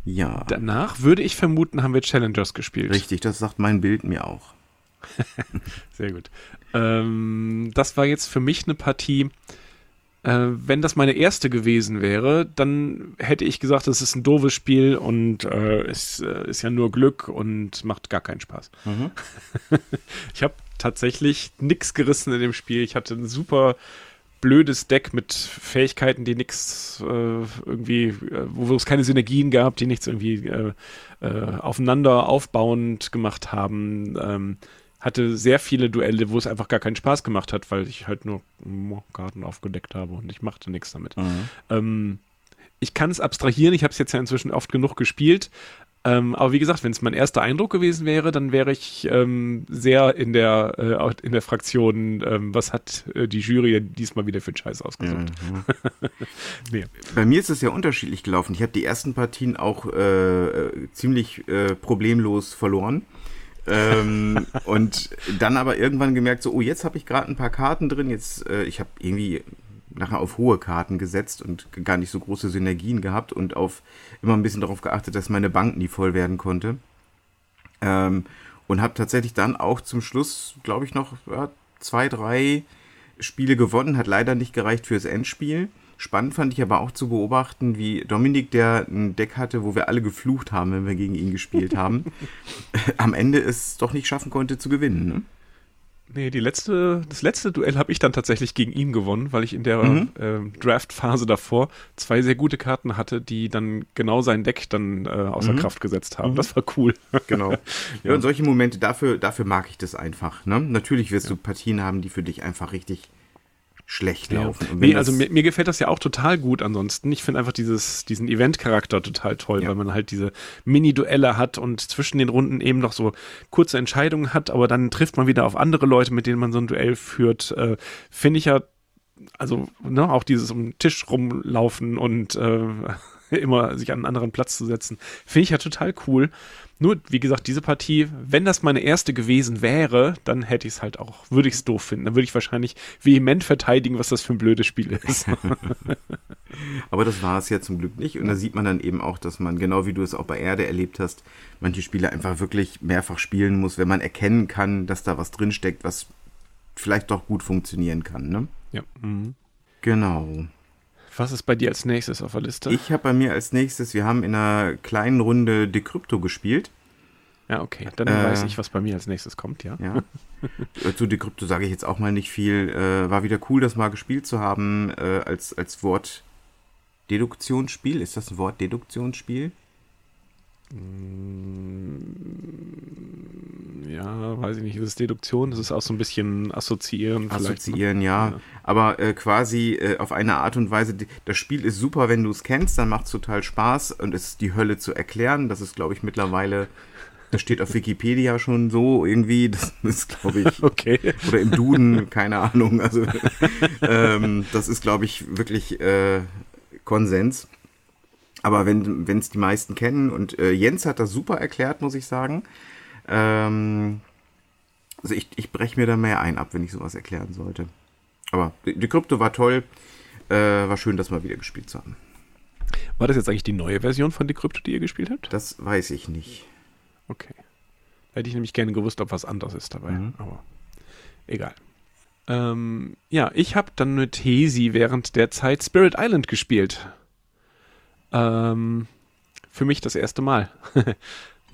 Ja, Danach würde ich vermuten, haben wir Challengers gespielt. richtig, das sagt mein Bild mir auch. Sehr gut. Ähm, das war jetzt für mich eine Partie. Äh, wenn das meine erste gewesen wäre, dann hätte ich gesagt, es ist ein doofes Spiel und äh, es äh, ist ja nur Glück und macht gar keinen Spaß. ich habe tatsächlich nichts gerissen in dem Spiel. Ich hatte ein super blödes Deck mit Fähigkeiten, die nichts äh, irgendwie, äh, wo es keine Synergien gab, die nichts irgendwie äh, äh, aufeinander aufbauend gemacht haben. Ähm, hatte sehr viele Duelle, wo es einfach gar keinen Spaß gemacht hat, weil ich halt nur Karten aufgedeckt habe und ich machte nichts damit. Ähm, ich kann es abstrahieren, ich habe es jetzt ja inzwischen oft genug gespielt. Ähm, aber wie gesagt, wenn es mein erster Eindruck gewesen wäre, dann wäre ich ähm, sehr in der, äh, in der Fraktion, ähm, was hat äh, die Jury diesmal wieder für einen Scheiß ausgesucht. nee. Bei mir ist es ja unterschiedlich gelaufen. Ich habe die ersten Partien auch äh, äh, ziemlich äh, problemlos verloren. Ähm, und dann aber irgendwann gemerkt, so, oh, jetzt habe ich gerade ein paar Karten drin. Jetzt, äh, ich habe irgendwie nachher auf hohe Karten gesetzt und gar nicht so große Synergien gehabt und auf immer ein bisschen darauf geachtet, dass meine Bank nie voll werden konnte. Ähm, und habe tatsächlich dann auch zum Schluss, glaube ich, noch ja, zwei, drei Spiele gewonnen. Hat leider nicht gereicht fürs Endspiel. Spannend fand ich aber auch zu beobachten, wie Dominik, der ein Deck hatte, wo wir alle geflucht haben, wenn wir gegen ihn gespielt haben, am Ende es doch nicht schaffen konnte zu gewinnen. Ne? Nee, die letzte, das letzte Duell habe ich dann tatsächlich gegen ihn gewonnen, weil ich in der Mhm. ähm, Draft-Phase davor zwei sehr gute Karten hatte, die dann genau sein Deck dann äh, außer Kraft gesetzt haben. Das war cool. Genau. ja. und solche Momente, dafür, dafür mag ich das einfach. Ne? Natürlich wirst du Partien haben, die für dich einfach richtig schlecht laufen. Wenn Nee, also mir, mir gefällt das ja auch total gut ansonsten. Ich finde einfach dieses, diesen Event-Charakter total toll, Ja. weil man halt diese Mini-Duelle hat und zwischen den Runden eben noch so kurze Entscheidungen hat, aber dann trifft man wieder auf andere Leute, mit denen man so ein Duell führt. Äh, finde ich ja, also ne, auch dieses um den Tisch rumlaufen und äh, immer sich an einen anderen Platz zu setzen, finde ich ja total cool. Nur, wie gesagt, diese Partie, wenn das meine erste gewesen wäre, dann hätte ich es halt auch, würde ich es doof finden. Dann würde ich wahrscheinlich vehement verteidigen, was das für ein blödes Spiel ist. Aber das war es ja zum Glück nicht. Und da sieht man dann eben auch, dass man, genau wie du es auch bei Erde erlebt hast, manche Spiele einfach wirklich mehrfach spielen muss, wenn man erkennen kann, dass da was drinsteckt, was vielleicht doch gut funktionieren kann. Ne? ja. Mhm. Genau. Was ist bei dir als nächstes auf der Liste? Ich habe bei mir als nächstes, wir haben in einer kleinen Runde Decrypto gespielt. ja, okay. Dann Äh, weiß ich, was bei mir als nächstes kommt, ja. Ja. Zu Decrypto sage ich jetzt auch mal nicht viel. Äh, war wieder cool, das mal gespielt zu haben äh, als, als Wort Deduktionsspiel. Ist das ein Wort Deduktionsspiel? Ja, weiß ich nicht. Ist es Deduktion? Das ist auch so ein bisschen Assoziieren. ne? Assoziieren, ja. Ja. Aber äh, quasi äh, auf eine Art und Weise, das Spiel ist super, wenn du es kennst, dann macht es total Spaß und es ist die Hölle zu erklären. Das ist, glaube ich, mittlerweile, das steht auf Wikipedia schon so irgendwie. Das ist, glaube ich, Okay. oder im Duden, keine Ahnung. Also ähm, das ist, glaube ich, wirklich äh, Konsens. Aber wenn es die meisten kennen und äh, Jens hat das super erklärt, muss ich sagen. Ähm, also ich, ich breche mir da mehr ein ab, wenn ich sowas erklären sollte. Aber die, die Krypto war toll. Äh, war schön, das mal wieder gespielt zu haben. War das jetzt eigentlich die neue Version von Decrypto, die ihr gespielt habt? Das weiß ich nicht. Okay. Hätte ich nämlich gerne gewusst, ob was anderes ist dabei. Mhm. Aber egal. Ähm, ja, ich habe dann mit Hesi während der Zeit Spirit Island gespielt. Ähm, für mich das erste Mal.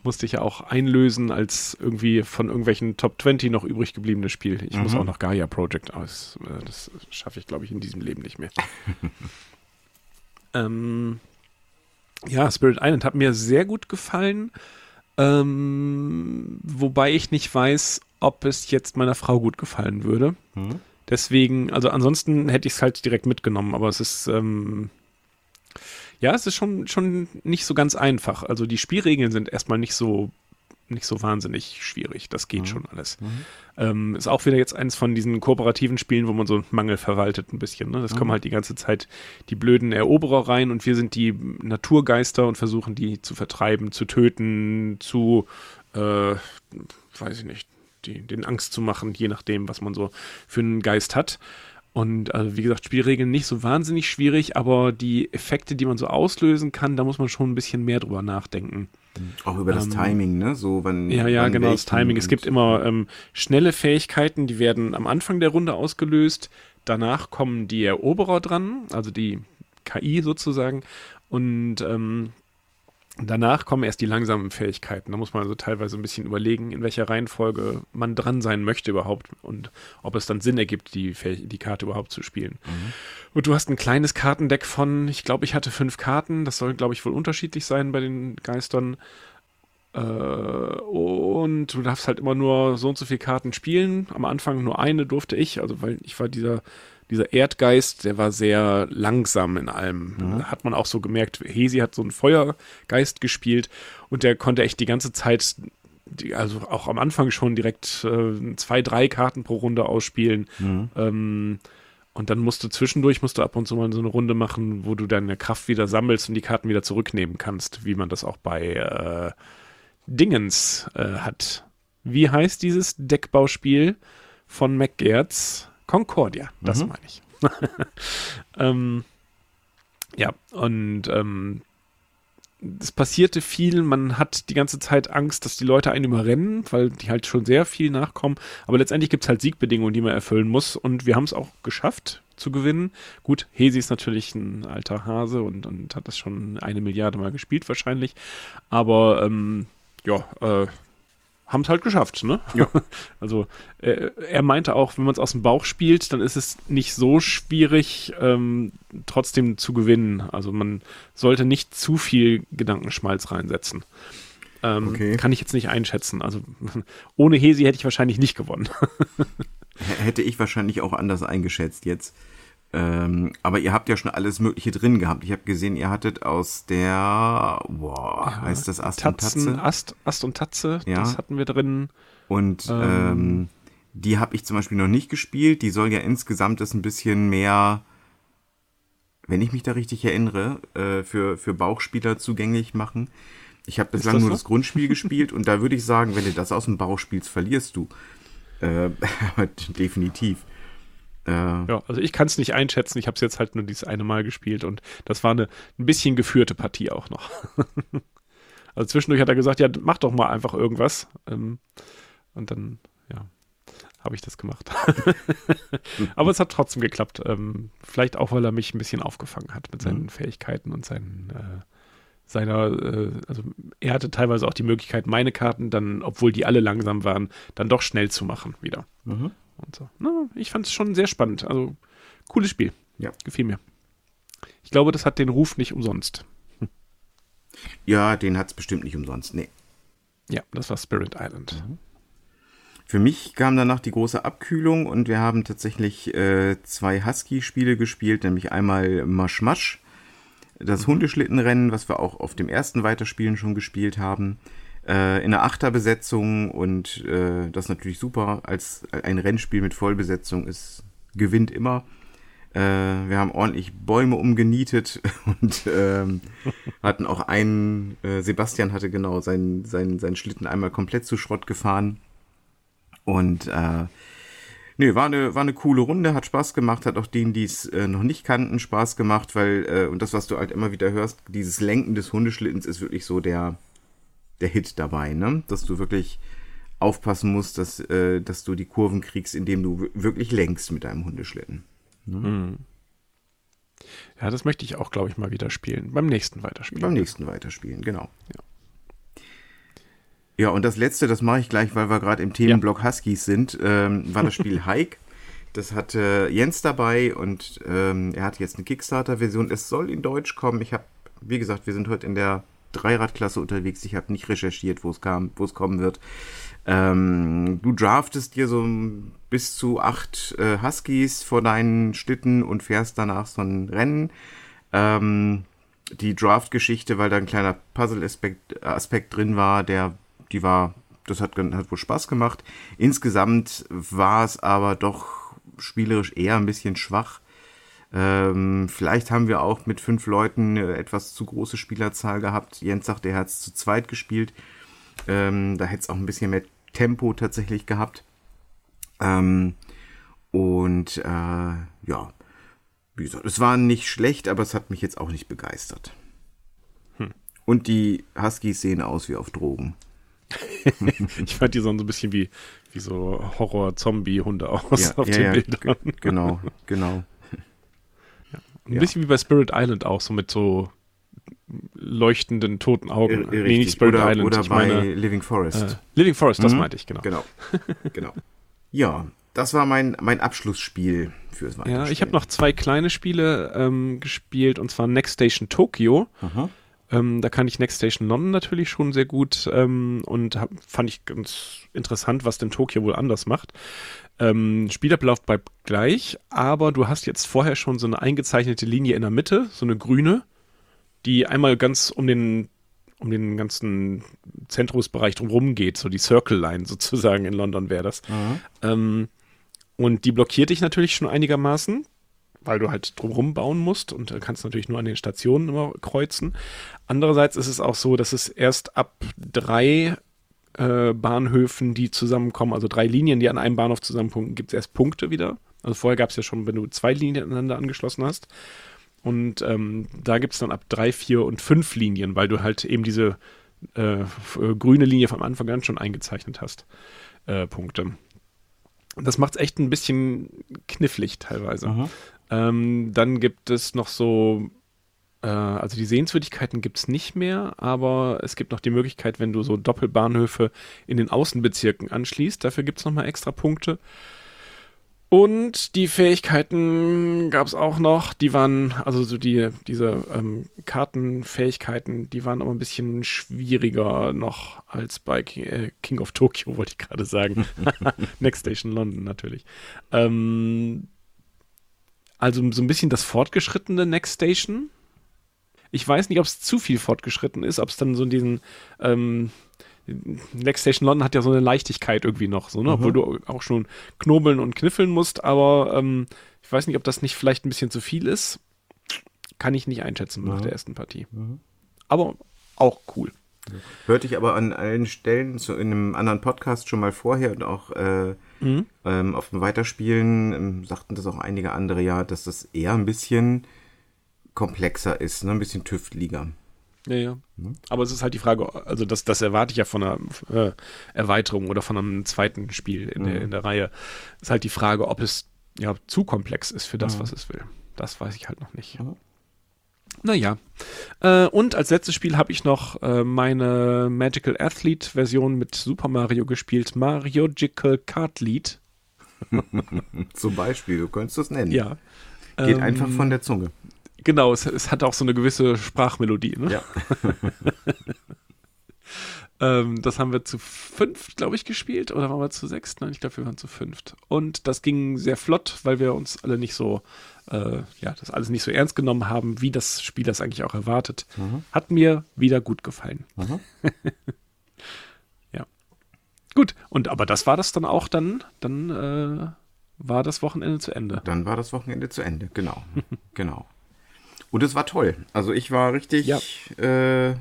Musste ich ja auch einlösen als irgendwie von irgendwelchen Top 20 noch übrig geblebenes Spiel. Ich muss Mhm. auch noch Gaia Project aus. Äh, Das schaffe ich, glaube ich, in diesem Leben nicht mehr. ähm, ja, Spirit Island hat mir sehr gut gefallen. Ähm, wobei ich nicht weiß, ob es jetzt meiner Frau gut gefallen würde. Mhm. Deswegen, also ansonsten hätte ich es halt direkt mitgenommen, aber es ist, ähm, ja, es ist schon, schon nicht so ganz einfach. Also die Spielregeln sind erstmal nicht so, nicht so wahnsinnig schwierig. Das geht schon alles. Ähm, ist auch wieder jetzt eins von diesen kooperativen Spielen, wo man so einen Mangel verwaltet ein bisschen. Ne? Es kommen halt die ganze Zeit die blöden Eroberer rein und wir sind die Naturgeister und versuchen die zu vertreiben, zu töten, zu, äh, weiß ich nicht, die, den Angst zu machen, je nachdem, was man so für einen Geist hat. Und also wie gesagt, Spielregeln nicht so wahnsinnig schwierig, aber die Effekte, die man so auslösen kann, da muss man schon ein bisschen mehr drüber nachdenken. Auch über das Ähm, Timing, ne? So, wann, Ja, ja, wann genau, das Timing. Es gibt immer ähm, schnelle Fähigkeiten, die werden am Anfang der Runde ausgelöst. Danach kommen die Eroberer dran, also die KI sozusagen. Und ähm, danach kommen erst die langsamen Fähigkeiten. Da muss man also teilweise ein bisschen überlegen, in welcher Reihenfolge man dran sein möchte überhaupt und ob es dann Sinn ergibt, die, Fäh- die Karte überhaupt zu spielen. Und du hast ein kleines Kartendeck von, ich glaube, ich hatte fünf Karten. Das soll, glaube ich, wohl unterschiedlich sein bei den Geistern. Äh, und du darfst halt immer nur so und so viele Karten spielen. Am Anfang nur eine durfte ich, also weil ich war dieser, dieser Erdgeist, der war sehr langsam in allem. Hat man auch so gemerkt, Hesi hat so einen Feuergeist gespielt und der konnte echt die ganze Zeit, die, also auch am Anfang schon direkt äh, zwei, drei Karten pro Runde ausspielen. Ähm, und dann musst du zwischendurch, musst du ab und zu mal so eine Runde machen, wo du deine Kraft wieder sammelst und die Karten wieder zurücknehmen kannst, wie man das auch bei äh, Dingens äh, hat. Wie heißt dieses Deckbauspiel von McGertz? Concordia, das meine ich. ähm, ja, und ähm, es passierte viel, man hat die ganze Zeit Angst, dass die Leute einen überrennen, weil die halt schon sehr viel nachkommen. Aber letztendlich gibt es halt Siegbedingungen, die man erfüllen muss. Und wir haben es auch geschafft zu gewinnen. Gut, Hesi ist natürlich ein alter Hase und, und hat das schon eine Milliarde Mal gespielt wahrscheinlich. Aber ähm, ja, äh, haben es halt geschafft, ne? Ja. Also äh, er meinte auch, wenn man es aus dem Bauch spielt, dann ist es nicht so schwierig, ähm, trotzdem zu gewinnen. Also man sollte nicht zu viel Gedankenschmalz reinsetzen. Ähm, Okay. Kann ich jetzt nicht einschätzen. Also ohne Hesi hätte ich wahrscheinlich nicht gewonnen. Hätte ich wahrscheinlich auch anders eingeschätzt jetzt. Ähm, aber ihr habt ja schon alles Mögliche drin gehabt. Ich habe gesehen, ihr hattet aus der, boah, heißt das Ast und Tatzen, Tatze? Ast, Ast und Tatze, Ja. das hatten wir drin. Und ähm, die habe ich zum Beispiel noch nicht gespielt. Die soll ja insgesamt das ein bisschen mehr, wenn ich mich da richtig erinnere, äh, für, für Bauchspieler zugänglich machen. Ich habe bislang das nur so? das Grundspiel gespielt und da würde ich sagen, wenn du das aus dem Bauch spielst, verlierst du. Äh, definitiv. Äh, Ja, also ich kann es nicht einschätzen. Ich habe es jetzt halt nur dieses eine Mal gespielt und das war eine ein bisschen geführte Partie auch noch. also zwischendurch hat er gesagt, ja, mach doch mal einfach irgendwas. Ähm, und dann, ja, habe ich das gemacht. Aber es hat trotzdem geklappt. Ähm, vielleicht auch, weil er mich ein bisschen aufgefangen hat mit seinen Fähigkeiten und seinen äh, seiner, äh, also er hatte teilweise auch die Möglichkeit, meine Karten dann, obwohl die alle langsam waren, dann doch schnell zu machen wieder. Mhm. Und so. Na, ich fand es schon sehr spannend. Also, cooles Spiel. Ja. Gefiel mir. Ich glaube, das hat den Ruf nicht umsonst. Ja, den hat's bestimmt nicht umsonst. Nee. Ja, das war Spirit Island. Für mich kam danach die große Abkühlung und wir haben tatsächlich äh, zwei Husky-Spiele gespielt, nämlich einmal Masch Masch, das Hundeschlittenrennen, was wir auch auf dem ersten Weiterspielen schon gespielt haben, äh, in einer Achterbesetzung und äh, das ist natürlich super, als ein Rennspiel mit Vollbesetzung ist, gewinnt immer. Äh, wir haben ordentlich Bäume umgenietet und ähm, hatten auch einen, äh, Sebastian hatte genau seinen, seinen, seinen Schlitten einmal komplett zu Schrott gefahren. Und äh, Nee, war eine, war eine coole Runde, hat Spaß gemacht, hat auch denen, die es äh, noch nicht kannten, Spaß gemacht, weil, äh, und das, was du halt immer wieder hörst, dieses Lenken des Hundeschlittens ist wirklich so der, der Hit dabei, ne? Dass du wirklich aufpassen musst, dass, äh, dass du die Kurven kriegst, indem du wirklich lenkst mit deinem Hundeschlitten. Ja, das möchte ich auch, glaube ich, mal wieder spielen. Beim nächsten weiterspielen. Beim nächsten weiterspielen, genau. Ja, und das letzte, das mache ich gleich, weil wir gerade im Themenblock Huskies sind, ähm, war das Spiel Hike. Das hatte Jens dabei und ähm, er hat jetzt eine Kickstarter-Version. Es soll in Deutsch kommen. Ich habe, wie gesagt, wir sind heute in der Dreiradklasse unterwegs. Ich habe nicht recherchiert, wo es kam, wo es kommen wird. Ähm, du draftest dir so bis zu acht äh, Huskies vor deinen Schlitten und fährst danach so ein Rennen. Ähm, die Draft-Geschichte, weil da ein kleiner Puzzle-Aspekt Aspekt drin war, der, die war, das hat, hat wohl Spaß gemacht. Insgesamt war es aber doch spielerisch eher ein bisschen schwach. Ähm, vielleicht haben wir auch mit fünf Leuten eine etwas zu große Spielerzahl gehabt. Jens sagt, er hat es zu zweit gespielt. Ähm, da hätte es auch ein bisschen mehr Tempo tatsächlich gehabt. Ähm, und äh, ja, wie gesagt, es war nicht schlecht, aber es hat mich jetzt auch nicht begeistert. Und die Huskies sehen aus wie auf Drogen. Ich fand die so ein bisschen wie, wie so Horror-Zombie-Hunde aus auf den Bildern. g- Genau, genau. Ein ja. bisschen wie bei Spirit Island auch, so mit so leuchtenden toten Augen. R- nee, Spirit oder, Island, oder ich bei meine Living Forest. äh, Living Forest, das Mhm. meinte ich, genau. Genau, genau. Ja, das war mein, mein Abschlussspiel fürs Ja, Weiterspielen. ich habe noch zwei kleine Spiele ähm, gespielt und zwar Next Station Tokyo. Ähm, da kann ich Next Station London natürlich schon sehr gut ähm, und hab, fand ich ganz interessant, was denn Tokio wohl anders macht. Ähm, Spielablauf bleibt gleich, aber du hast jetzt vorher schon so eine eingezeichnete Linie in der Mitte, so eine grüne, die einmal ganz um den um den ganzen Zentrumsbereich drumherum geht, so die Circle Line sozusagen in London wäre das. Ähm, und die blockiert dich natürlich schon einigermaßen, weil du halt drumherum bauen musst und äh, kannst natürlich nur an den Stationen immer kreuzen. Andererseits ist es auch so, dass es erst ab drei äh, Bahnhöfen, die zusammenkommen, also drei Linien, die an einem Bahnhof zusammenpunkten, gibt es erst Punkte wieder. Also vorher gab es ja schon, wenn du zwei Linien aneinander angeschlossen hast. Und ähm, da gibt es dann ab drei, vier und fünf Linien, weil du halt eben diese äh, äh, grüne Linie vom Anfang an schon eingezeichnet hast. Äh, Punkte. Das macht es echt ein bisschen knifflig teilweise. Ähm, dann gibt es noch so, also die Sehenswürdigkeiten gibt es nicht mehr, aber es gibt noch die Möglichkeit, wenn du so Doppelbahnhöfe in den Außenbezirken anschließt, dafür gibt es nochmal extra Punkte. Und die Fähigkeiten gab es auch noch, die waren, also so die, diese ähm, Kartenfähigkeiten, die waren aber ein bisschen schwieriger noch als bei King, äh, King of Tokyo, wollte ich gerade sagen. Next Station London natürlich. Ähm, also so ein bisschen das fortgeschrittene Next Station. Ich weiß nicht, ob es zu viel fortgeschritten ist, ob es dann so diesen ähm, Next Station London hat ja so eine Leichtigkeit irgendwie noch, so, ne? obwohl du auch schon knobeln und kniffeln musst, aber ähm, ich weiß nicht, ob das nicht vielleicht ein bisschen zu viel ist. Kann ich nicht einschätzen nach Ja. der ersten Partie. Aber auch cool. Hörte ich aber an allen Stellen so in einem anderen Podcast schon mal vorher und auch äh, ähm, auf dem Weiterspielen ähm, sagten das auch einige andere ja, dass das eher ein bisschen komplexer ist, ne? ein bisschen tüftliger. Ja, ja. Aber es ist halt die Frage, also das, das erwarte ich ja von einer äh, Erweiterung oder von einem zweiten Spiel in, der, in der Reihe. Ist halt die Frage, ob es ja zu komplex ist für das, was es will. Das weiß ich halt noch nicht. Ja. Naja. Äh, und als letztes Spiel habe ich noch äh, meine Magical Athlete Version mit Super Mario gespielt. Mariogical Kart Lead. Zum Beispiel, du könntest das nennen. Ja. Geht Ähm, einfach von der Zunge. Genau, es, es hat auch so eine gewisse Sprachmelodie. Ne? Ja. Ähm, das haben wir zu fünft, glaube ich, gespielt. Oder waren wir zu sechst? Nein, ich glaube, wir waren zu fünft. Und das ging sehr flott, weil wir uns alle nicht so, äh, ja, das alles nicht so ernst genommen haben, wie das Spiel das eigentlich auch erwartet. Hat mir wieder gut gefallen. Aha. Ja. Gut, und aber das war das dann auch dann, dann äh, war das Wochenende zu Ende. Dann war das Wochenende zu Ende, genau. genau. Und es war toll. Also ich war richtig Ja. äh,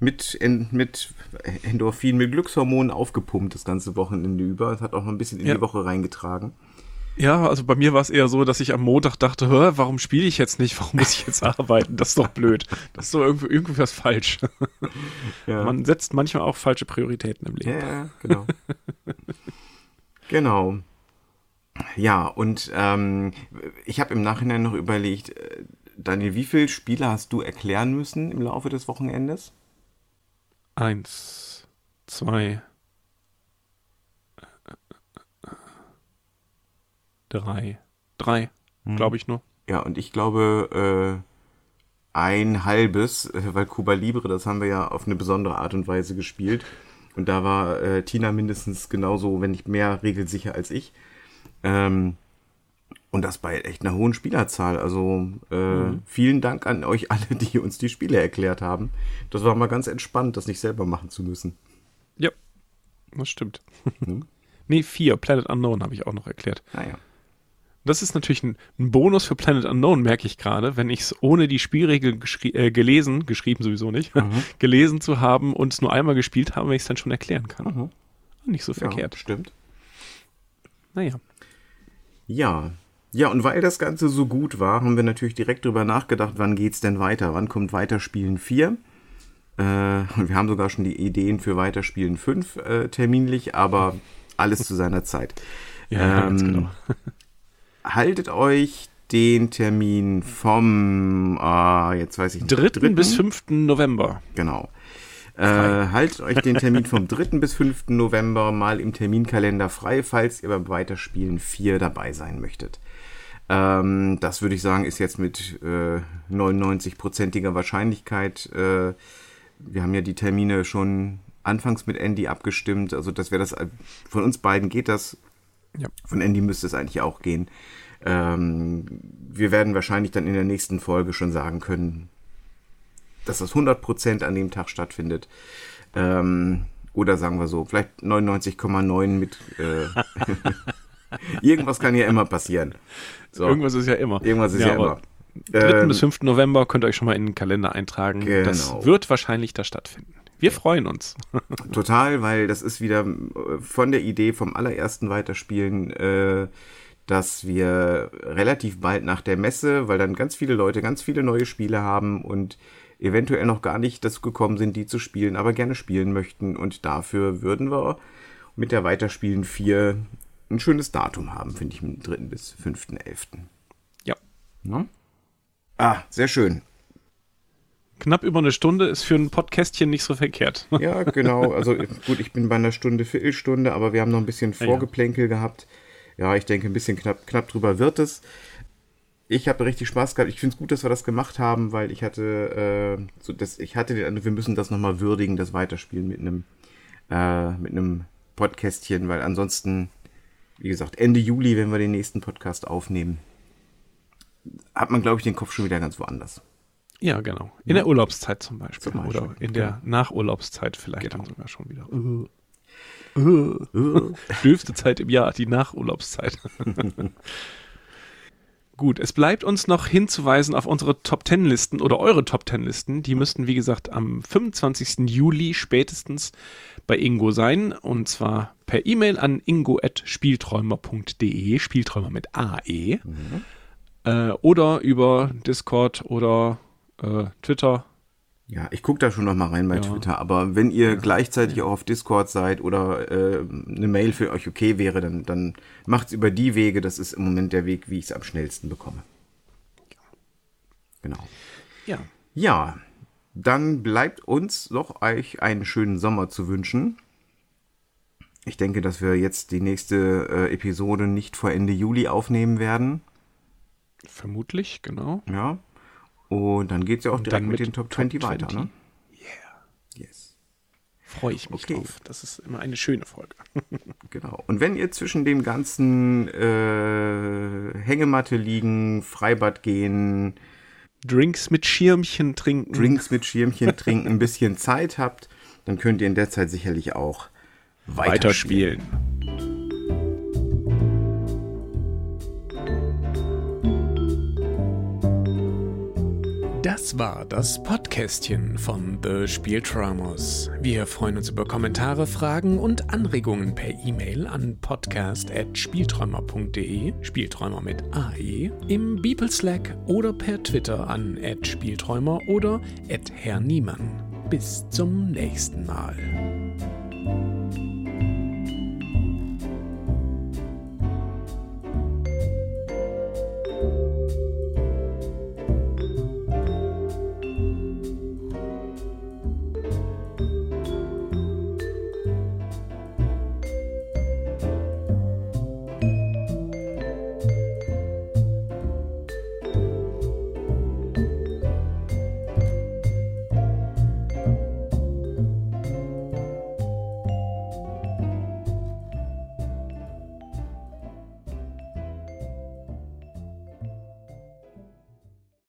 mit, en, mit Endorphin, mit Glückshormonen aufgepumpt das ganze Wochenende über. Es hat auch noch ein bisschen in Ja. die Woche reingetragen. Ja, also bei mir war es eher so, dass ich am Montag dachte, Hör, warum spiele ich jetzt nicht? Warum muss ich jetzt arbeiten? Das ist doch blöd. Das ist doch irgendwie, irgendwie was falsch. Ja. Man setzt manchmal auch falsche Prioritäten im Leben. Ja, genau. genau. Ja, und ähm, ich habe im Nachhinein noch überlegt, äh, Daniel, wie viele Spiele hast du erklären müssen im Laufe des Wochenendes? Eins, zwei, drei, drei, glaube ich nur. Ja, und ich glaube äh, ein halbes, äh, weil Cuba Libre, das haben wir ja auf eine besondere Art und Weise gespielt. Und da war äh, Tina mindestens genauso, wenn nicht mehr regelsicher als ich. Ähm, und das bei echt einer hohen Spielerzahl. Also äh, vielen Dank an euch alle, die uns die Spiele erklärt haben. Das war mal ganz entspannt, das nicht selber machen zu müssen. Ja, das stimmt. nee, vier. Planet Unknown habe ich auch noch erklärt. Naja. Das ist natürlich ein, ein Bonus für Planet Unknown, merke ich gerade, wenn ich es ohne die Spielregeln geschri äh, gelesen, geschrieben sowieso nicht, gelesen zu haben und es nur einmal gespielt habe, wenn ich es dann schon erklären kann. Nicht so verkehrt. Ja, stimmt. Naja. Ja. Ja, und weil das Ganze so gut war, haben wir natürlich direkt drüber nachgedacht, wann geht's denn weiter? Wann kommt Weiterspielen 4? Äh, und wir haben sogar schon die Ideen für Weiterspielen 5 äh, terminlich, aber alles zu seiner Zeit. Ja, ganz Ähm, genau. Haltet euch den Termin vom, ah, jetzt weiß ich nicht, 3. bis 5. November. Genau. Äh, haltet euch den Termin vom 3. bis 5. November mal im Terminkalender frei, falls ihr beim Weiterspielen 4 dabei sein möchtet. Ähm, das würde ich sagen, ist jetzt mit äh, 99-prozentiger Wahrscheinlichkeit. Äh, wir haben ja die Termine schon anfangs mit Andy abgestimmt. Also, dass wir das von uns beiden geht das. Ja. Von Andy müsste es eigentlich auch gehen. Ähm, wir werden wahrscheinlich dann in der nächsten Folge schon sagen können, dass das 100% an dem Tag stattfindet. Ähm, oder sagen wir so, vielleicht 99,9 mit. Äh, irgendwas kann ja immer passieren. So, Irgendwas ist ja immer. irgendwas ist ja, aber immer. 3. Ähm, bis 5. November könnt ihr euch schon mal in den Kalender eintragen. Genau. Das wird wahrscheinlich da stattfinden. Wir freuen uns. Total, weil das ist wieder äh, von der Idee vom allerersten Weiterspielen, äh, dass wir relativ bald nach der Messe, weil dann ganz viele Leute ganz viele neue Spiele haben und eventuell noch gar nicht dazu gekommen sind, die zu spielen, aber gerne spielen möchten. Und dafür würden wir mit der Weiterspielen 4 ein schönes Datum haben, finde ich, am 3. bis 5.11. Ja. Ne? Ah, sehr schön. Knapp über eine Stunde ist für ein Podcastchen nicht so verkehrt. Ja, genau. Also gut, ich bin bei einer Stunde, Viertelstunde, aber wir haben noch ein bisschen ja. Vorgeplänkel gehabt. Ja, ich denke, ein bisschen knapp, knapp drüber wird es. Ich habe richtig Spaß gehabt. Ich finde es gut, dass wir das gemacht haben, weil ich hatte, äh, so das, ich hatte den Eindruck, wir müssen das nochmal würdigen, das Weiterspielen mit einem, äh, mit einem Podcastchen, weil ansonsten, wie gesagt, Ende Juli, wenn wir den nächsten Podcast aufnehmen, hat man, glaube ich, den Kopf schon wieder ganz woanders. Ja, genau. In der Urlaubszeit zum Beispiel. Zum Beispiel, Oder in der Nachurlaubszeit vielleicht Genau. dann sogar schon wieder. Dürfte Zeit im Jahr, die Nachurlaubszeit. Gut, es bleibt uns noch hinzuweisen auf unsere Top 10 Listen oder eure Top 10 Listen. Die müssten, wie gesagt, am 25. Juli spätestens bei Ingo sein. Und zwar per E-Mail an ingo.spielträumer.de. Spielträumer mit AE. Äh, oder über Discord oder äh, Twitter. Ja, ich gucke da schon noch mal rein bei Ja. Twitter, aber wenn ihr gleichzeitig auch auf Discord seid oder äh, eine Mail für euch okay wäre, dann, dann macht's über die Wege. Das ist im Moment der Weg, wie ich es am schnellsten bekomme. Genau. Ja. Ja, dann bleibt uns noch euch einen schönen Sommer zu wünschen. Ich denke, dass wir jetzt die nächste äh, Episode nicht vor Ende Juli aufnehmen werden. Vermutlich, genau. Ja. Und dann geht's ja auch direkt mit, mit den Top Top 20 weiter, 20. ne? Yeah. Yes. Freue ich mich Okay. drauf. Das ist immer eine schöne Folge. Genau. Und wenn ihr zwischen dem ganzen äh, Hängematte liegen, Freibad gehen, Drinks mit Schirmchen trinken. Drinks mit Schirmchen trinken, ein bisschen Zeit habt, dann könnt ihr in der Zeit sicherlich auch weiterspielen. weiterspielen. Das war das Podcastchen von The Spielträumers. Wir freuen uns über Kommentare, Fragen und Anregungen per E-Mail an podcast.spielträumer.de, Spielträumer mit AE, im Beeple Slack oder per Twitter an @spielträumer oder @herr Niemann. Bis zum nächsten Mal.